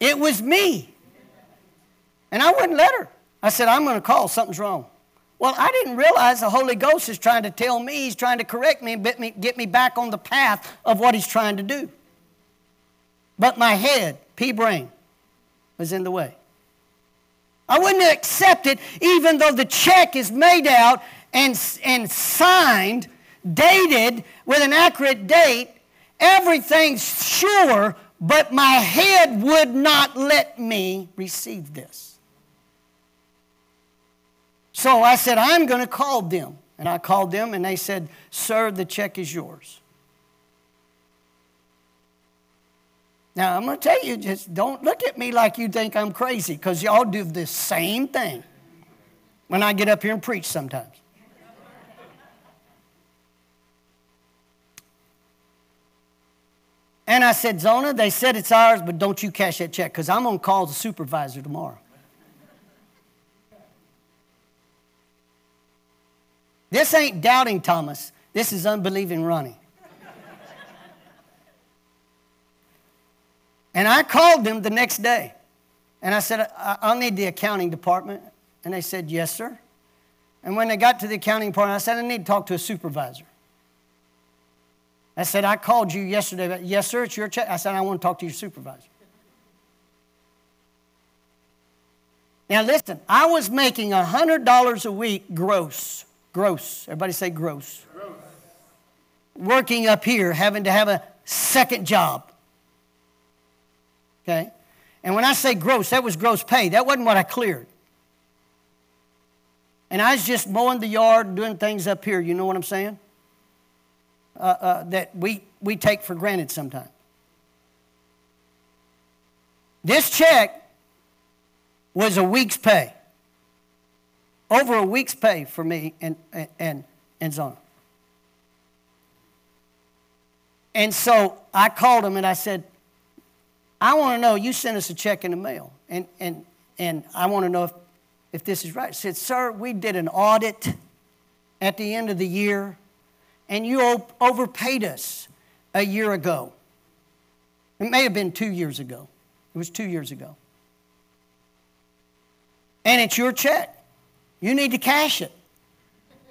it was me. And I wouldn't let her. I said, I'm going to call, something's wrong. Well, I didn't realize the Holy Ghost is trying to tell me, He's trying to correct me and get me, back on the path of what He's trying to do. But my head, pea brain, was in the way. I wouldn't accept it even though the check is made out and, and signed, dated with an accurate date. Everything's sure, but my head would not let me receive this. So I said, I'm going to call them. And I called them, and they said, Sir, the check is yours. Now, I'm going to tell you, just don't look at me like you think I'm crazy, because y'all do the same thing when I get up here and preach sometimes. And I said, Zona, they said it's ours, but don't you cash that check, because I'm going to call the supervisor tomorrow. This ain't doubting Thomas. This is unbelieving Ronnie. And I called them the next day. And I said, I'll need the accounting department. And they said, Yes, sir. And when they got to the accounting department, I said, I need to talk to a supervisor. I said, I called you yesterday. But, yes, sir, it's your check. I said, I want to talk to your supervisor. Now, listen, I was making $100 a week gross. Gross. Everybody say gross. gross. Working up here, having to have a second job. Okay? And when I say gross, that was gross pay. That wasn't what I cleared. And I was just mowing the yard doing things up here. You know what I'm saying? Uh, uh, that we, we take for granted sometimes. This check was a week's pay. Over a week's pay for me and, and, and Zona. And so I called him and I said, I want to know, you sent us a check in the mail, and, and, and I want to know if, if this is right. I said, Sir, we did an audit at the end of the year, and you overpaid us a year ago. It may have been two years ago. It was two years ago. And it's your check. You need to cash it.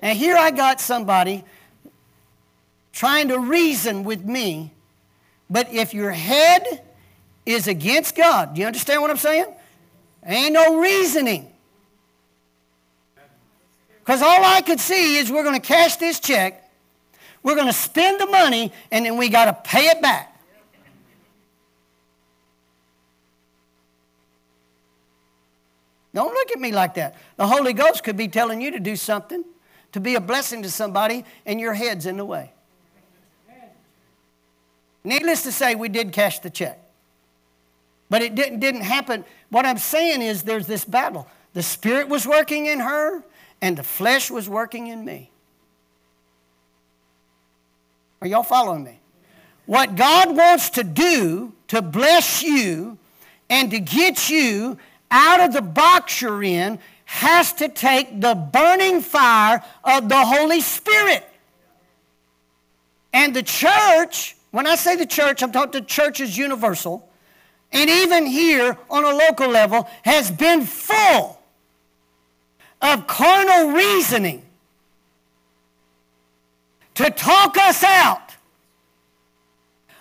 And here I got somebody trying to reason with me, but if your head is against God. Do you understand what I'm saying? Ain't no reasoning. Because all I could see is we're going to cash this check, we're going to spend the money, and then we got to pay it back. Don't look at me like that. The Holy Ghost could be telling you to do something, to be a blessing to somebody, and your head's in the way. Needless to say, we did cash the check. But it didn't, didn't happen. What I'm saying is there's this battle. The Spirit was working in her, and the flesh was working in me. Are y'all following me? What God wants to do to bless you and to get you out of the box you're in has to take the burning fire of the Holy Spirit. And the church, when I say the church, I'm talking the church is universal, and even here on a local level, has been full of carnal reasoning to talk us out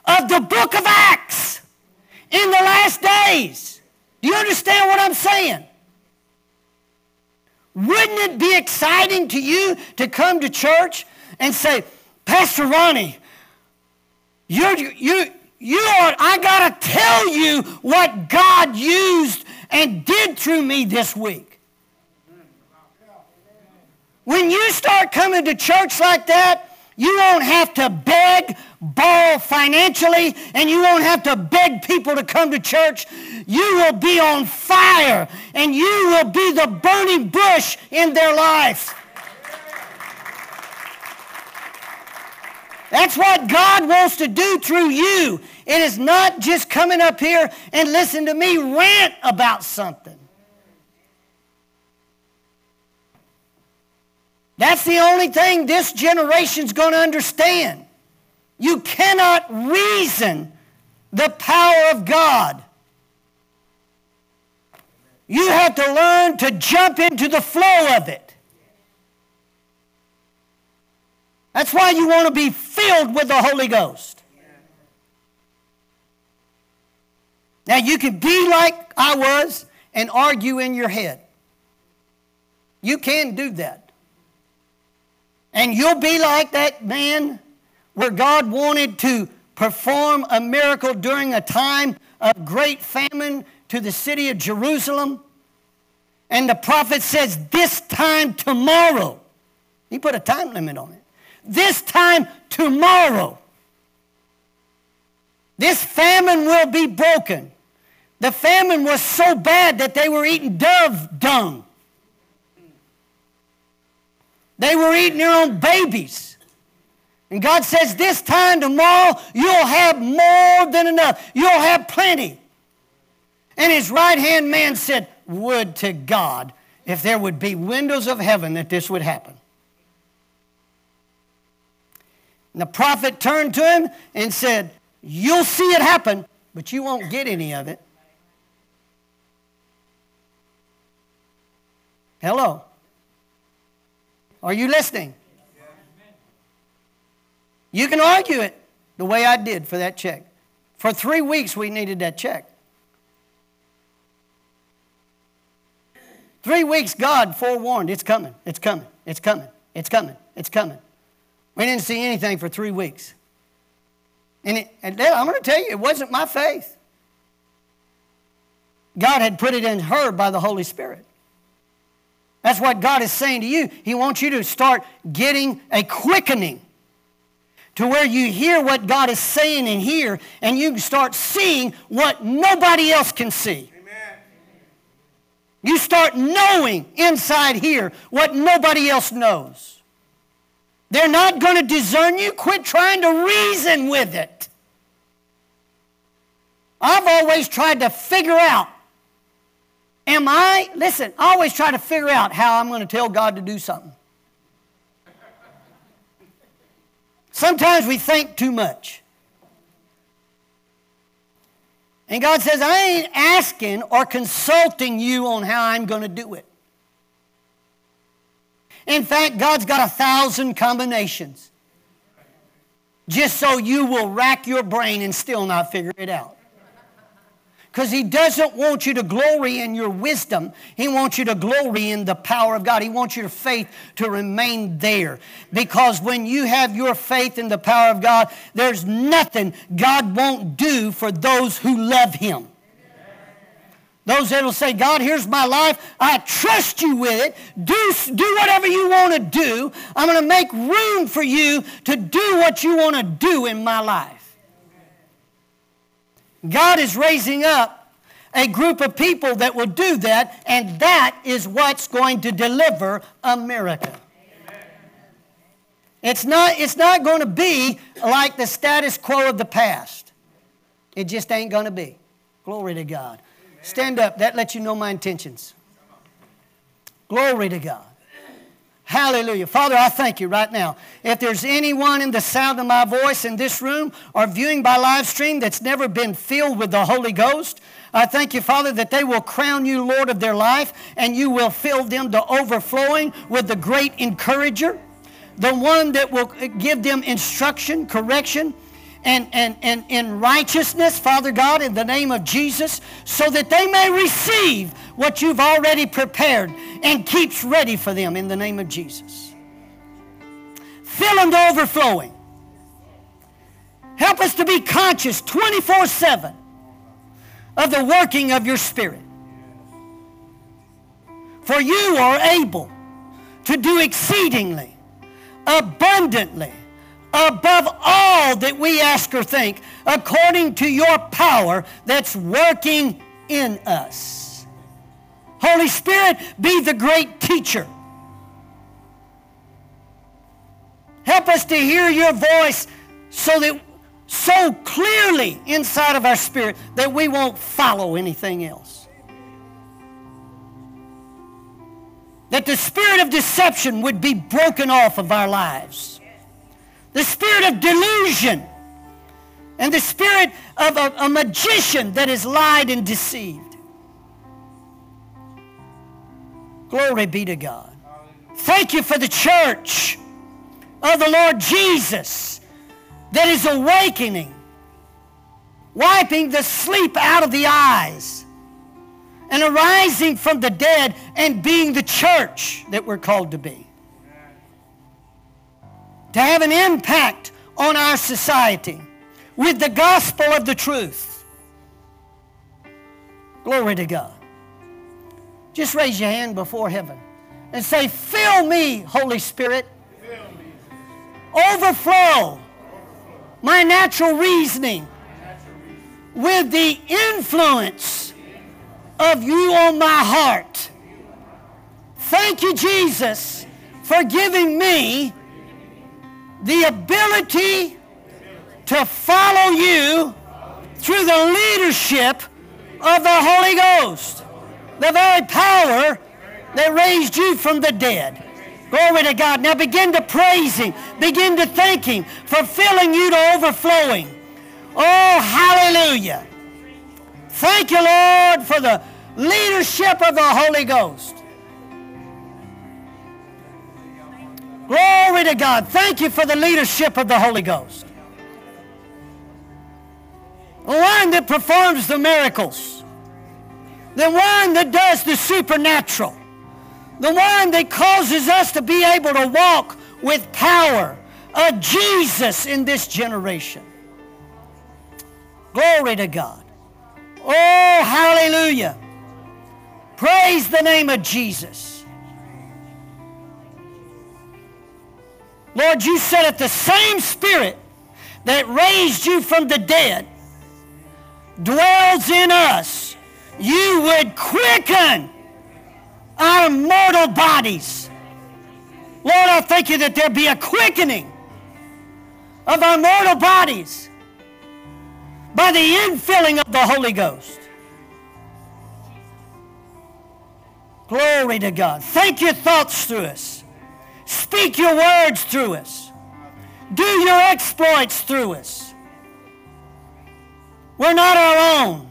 of the book of Acts in the last days. You understand what I'm saying? Wouldn't it be exciting to you to come to church and say, Pastor Ronnie, you're, you, you are, I got to tell you what God used and did through me this week. When you start coming to church like that, you won't have to beg, borrow financially, and you won't have to beg people to come to church. You will be on fire, and you will be the burning bush in their life. That's what God wants to do through you. It is not just coming up here and listen to me rant about something. That's the only thing this generation's going to understand. You cannot reason the power of God. You have to learn to jump into the flow of it. That's why you want to be filled with the Holy Ghost. Now, you can be like I was and argue in your head. You can do that. And you'll be like that man where God wanted to perform a miracle during a time of great famine to the city of Jerusalem. And the prophet says, This time tomorrow. He put a time limit on it. This time tomorrow. This famine will be broken. The famine was so bad that they were eating dove dung. They were eating their own babies. And God says, This time tomorrow, you'll have more than enough. You'll have plenty. And his right hand man said, Would to God if there would be windows of heaven that this would happen. And the prophet turned to him and said, You'll see it happen, but you won't get any of it. Hello. Are you listening? You can argue it the way I did for that check. For three weeks, we needed that check. Three weeks, God forewarned, it's coming, it's coming, it's coming, it's coming, it's coming. We didn't see anything for three weeks. And, it, and I'm going to tell you, it wasn't my faith. God had put it in her by the Holy Spirit. That's what God is saying to you. He wants you to start getting a quickening to where you hear what God is saying in here and you start seeing what nobody else can see. Amen. You start knowing inside here what nobody else knows. They're not going to discern you. Quit trying to reason with it. I've always tried to figure out Am I, listen, I always try to figure out how I'm going to tell God to do something. Sometimes we think too much. And God says, I ain't asking or consulting you on how I'm going to do it. In fact, God's got a thousand combinations just so you will rack your brain and still not figure it out. Because he doesn't want you to glory in your wisdom. He wants you to glory in the power of God. He wants your faith to remain there. Because when you have your faith in the power of God, there's nothing God won't do for those who love him. Those that will say, God, here's my life. I trust you with it. Do, do whatever you want to do. I'm going to make room for you to do what you want to do in my life. God is raising up a group of people that will do that, and that is what's going to deliver America. It's not, it's not going to be like the status quo of the past. It just ain't going to be. Glory to God. Stand up. That lets you know my intentions. Glory to God. Hallelujah. Father, I thank you right now. If there's anyone in the sound of my voice in this room or viewing by live stream that's never been filled with the Holy Ghost, I thank you, Father, that they will crown you Lord of their life and you will fill them to overflowing with the great encourager, the one that will give them instruction, correction, and, and, and in righteousness, Father God, in the name of Jesus, so that they may receive what you've already prepared and keeps ready for them in the name of Jesus. Fill them to overflowing. Help us to be conscious 24 7 of the working of your Spirit. For you are able to do exceedingly, abundantly, above all that we ask or think, according to your power that's working in us. Holy Spirit, be the great teacher. Help us to hear your voice so that so clearly inside of our spirit that we won't follow anything else. That the spirit of deception would be broken off of our lives the spirit of delusion, and the spirit of a, a magician that has lied and deceived. Glory be to God. Thank you for the church of the Lord Jesus that is awakening, wiping the sleep out of the eyes, and arising from the dead and being the church that we're called to be to have an impact on our society with the gospel of the truth. Glory to God. Just raise your hand before heaven and say, Fill me, Holy Spirit. Overflow my natural reasoning with the influence of you on my heart. Thank you, Jesus, for giving me the ability to follow you through the leadership of the Holy Ghost, the very power that raised you from the dead. Glory to God. Now begin to praise Him. Begin to thank Him for filling you to overflowing. Oh, hallelujah. Thank you, Lord, for the leadership of the Holy Ghost. Glory to God. Thank you for the leadership of the Holy Ghost. The one that performs the miracles. The one that does the supernatural. The one that causes us to be able to walk with power. A Jesus in this generation. Glory to God. Oh, hallelujah. Praise the name of Jesus. Lord, you said that the same Spirit that raised you from the dead dwells in us, you would quicken our mortal bodies. Lord, I thank you that there be a quickening of our mortal bodies by the infilling of the Holy Ghost. Glory to God. Thank your thoughts through us. Speak your words through us. Do your exploits through us. We're not our own.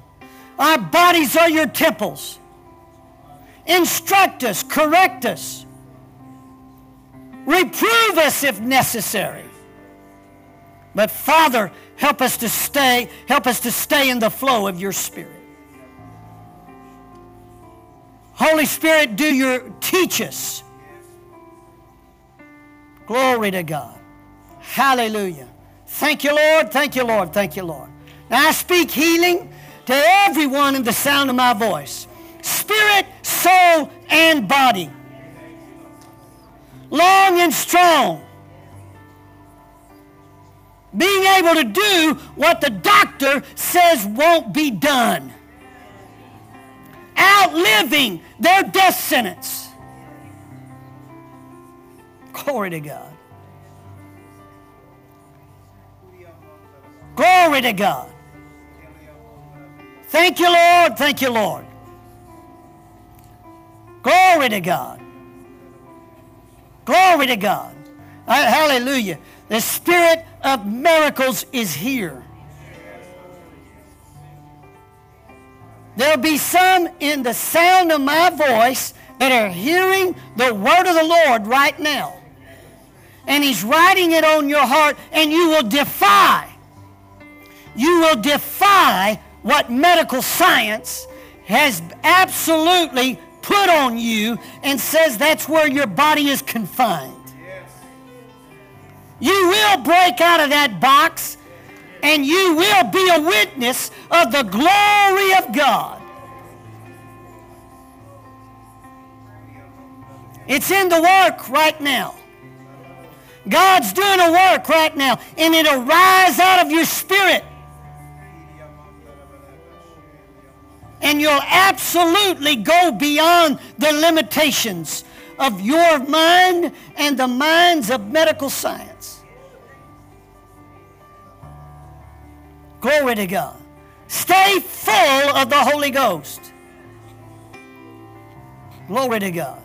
Our bodies are your temples. Instruct us, correct us, reprove us if necessary. But Father, help us to stay, help us to stay in the flow of your Spirit. Holy Spirit, do your teach us Glory to God. Hallelujah. Thank you, Lord. Thank you, Lord. Thank you, Lord. Now I speak healing to everyone in the sound of my voice spirit, soul, and body. Long and strong. Being able to do what the doctor says won't be done. Outliving their death sentence. Glory to God. Glory to God. Thank you, Lord. Thank you, Lord. Glory to God. Glory to God. Uh, hallelujah. The spirit of miracles is here. There'll be some in the sound of my voice that are hearing the word of the Lord right now. And he's writing it on your heart and you will defy. You will defy what medical science has absolutely put on you and says that's where your body is confined. You will break out of that box and you will be a witness of the glory of God. It's in the work right now. God's doing a work right now, and it'll rise out of your spirit. And you'll absolutely go beyond the limitations of your mind and the minds of medical science. Glory to God. Stay full of the Holy Ghost. Glory to God.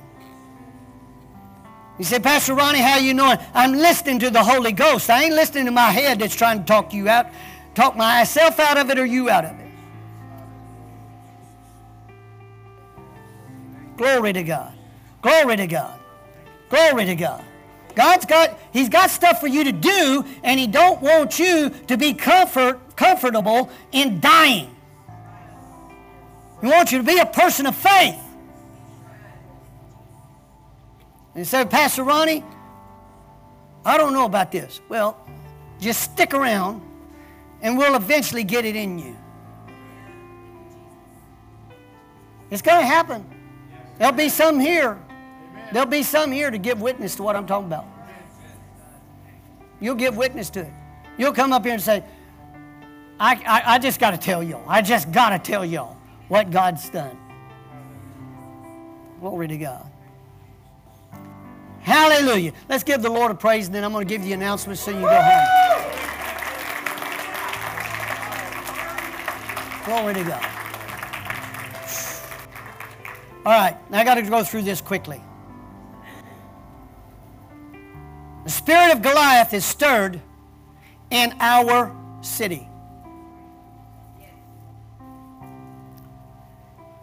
You say, Pastor Ronnie, how you knowing? I'm listening to the Holy Ghost. I ain't listening to my head that's trying to talk you out, talk myself out of it or you out of it. Glory to God. Glory to God. Glory to God. God's got, He's got stuff for you to do, and He don't want you to be comfort, comfortable in dying. He wants you to be a person of faith. And he said, Pastor Ronnie, I don't know about this. Well, just stick around, and we'll eventually get it in you. It's going to happen. There'll be some here. There'll be some here to give witness to what I'm talking about. You'll give witness to it. You'll come up here and say, I, I, I just got to tell y'all. I just got to tell y'all what God's done. Glory to God. Hallelujah. Let's give the Lord a praise, and then I'm going to give you announcements so you go home. Glory to God. All right, I got to go through this quickly. The spirit of Goliath is stirred in our city.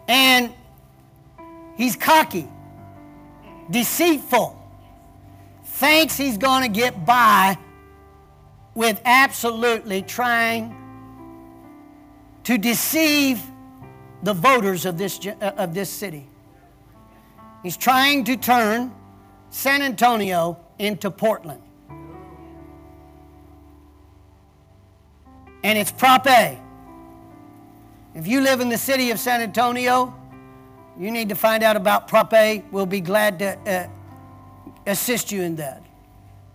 And he's cocky, deceitful, thinks he's going to get by with absolutely trying to deceive the voters of this, uh, of this city. He's trying to turn San Antonio into Portland. And it's Prop A. If you live in the city of San Antonio, you need to find out about Prop A. We'll be glad to uh, assist you in that.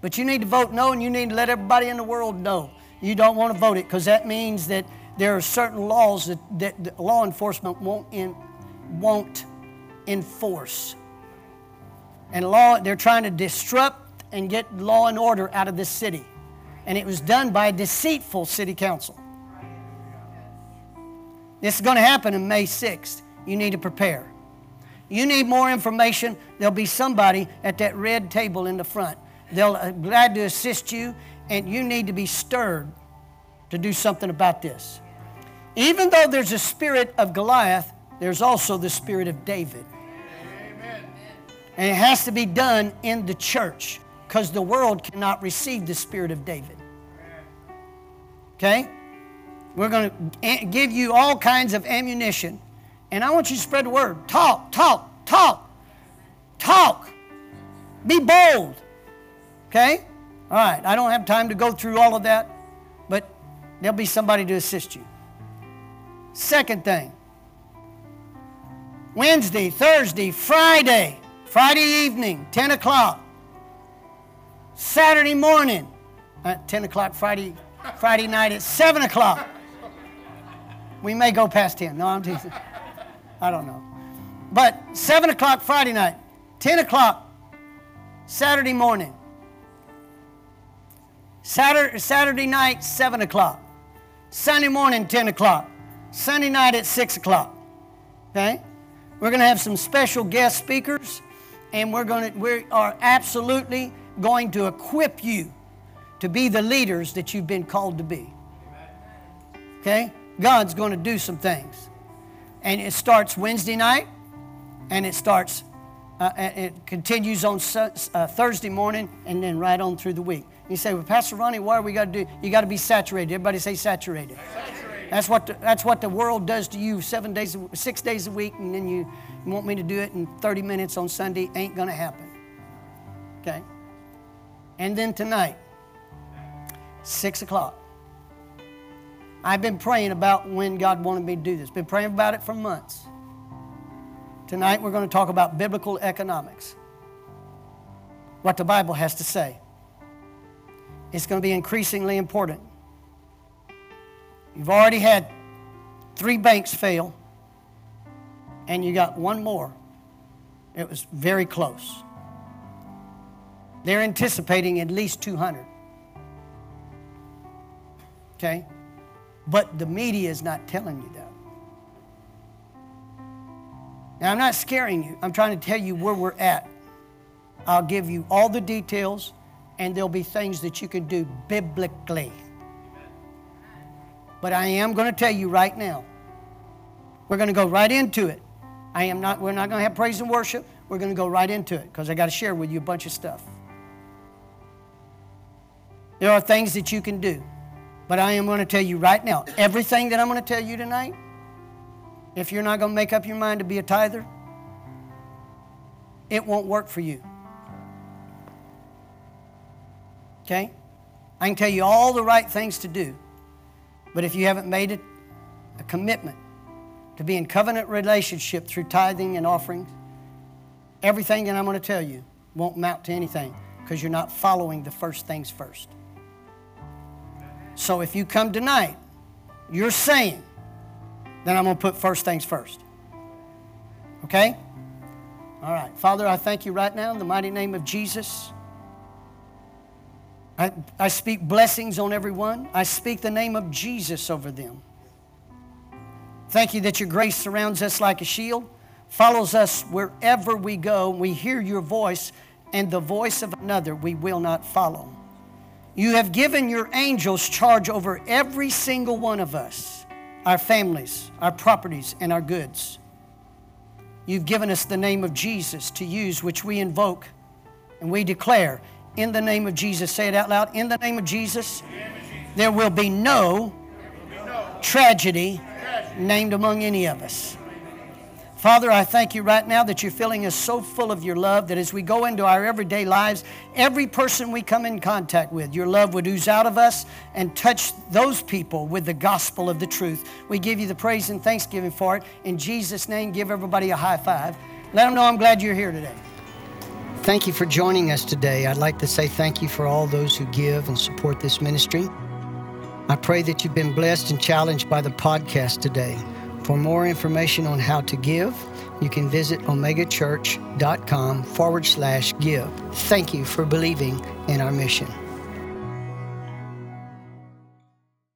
But you need to vote no, and you need to let everybody in the world know you don't want to vote it because that means that there are certain laws that, that law enforcement won't, in, won't enforce. And law, they're trying to disrupt and get law and order out of this city. And it was done by a deceitful city council. This is going to happen on May 6th. You need to prepare. You need more information, there'll be somebody at that red table in the front. They'll be uh, glad to assist you, and you need to be stirred to do something about this. Even though there's a spirit of Goliath, there's also the spirit of David. And it has to be done in the church because the world cannot receive the spirit of David. Okay? We're going to give you all kinds of ammunition. And I want you to spread the word. Talk, talk, talk, talk. Be bold. Okay? All right. I don't have time to go through all of that, but there'll be somebody to assist you. Second thing Wednesday, Thursday, Friday, Friday evening, 10 o'clock. Saturday morning, at 10 o'clock, Friday, Friday night at 7 o'clock. We may go past 10. No, I'm teasing. I don't know. But 7 o'clock Friday night, 10 o'clock Saturday morning. Saturday, Saturday night, 7 o'clock. Sunday morning, 10 o'clock. Sunday night at 6 o'clock. Okay? We're going to have some special guest speakers, and we're going to, we are absolutely going to equip you to be the leaders that you've been called to be. Okay? God's going to do some things. And it starts Wednesday night, and it starts, uh, it continues on uh, Thursday morning, and then right on through the week. You say, well, Pastor Ronnie, why are we got to do? You got to be saturated. Everybody say saturated. saturated. That's what the, that's what the world does to you seven days, six days a week, and then you, want me to do it in 30 minutes on Sunday. Ain't going to happen. Okay? And then tonight, 6 o'clock. I've been praying about when God wanted me to do this. Been praying about it for months. Tonight we're going to talk about biblical economics. What the Bible has to say. It's going to be increasingly important. You've already had three banks fail, and you got one more. It was very close. They're anticipating at least 200. Okay? But the media is not telling you that. Now, I'm not scaring you. I'm trying to tell you where we're at. I'll give you all the details, and there'll be things that you can do biblically. But I am going to tell you right now, we're going to go right into it. I am not, we're not going to have praise and worship. We're going to go right into it because I got to share with you a bunch of stuff. There are things that you can do. But I am going to tell you right now everything that I'm going to tell you tonight, if you're not going to make up your mind to be a tither, it won't work for you. Okay? I can tell you all the right things to do. But if you haven't made it a commitment to be in covenant relationship through tithing and offerings, everything that I'm going to tell you won't mount to anything because you're not following the first things first. So if you come tonight, you're saying, then I'm going to put first things first. Okay? All right. Father, I thank you right now in the mighty name of Jesus. I, I speak blessings on everyone. I speak the name of Jesus over them. Thank you that your grace surrounds us like a shield, follows us wherever we go. We hear your voice, and the voice of another we will not follow. You have given your angels charge over every single one of us, our families, our properties, and our goods. You've given us the name of Jesus to use, which we invoke and we declare in the name of Jesus. Say it out loud. In the name of Jesus, there will be no tragedy named among any of us. Father, I thank you right now that you're filling us so full of your love that as we go into our everyday lives, every person we come in contact with, your love would ooze out of us and touch those people with the gospel of the truth. We give you the praise and thanksgiving for it. In Jesus' name, give everybody a high five. Let them know I'm glad you're here today. Thank you for joining us today. I'd like to say thank you for all those who give and support this ministry. I pray that you've been blessed and challenged by the podcast today. For more information on how to give, you can visit omegachurch.com forward slash give. Thank you for believing in our mission.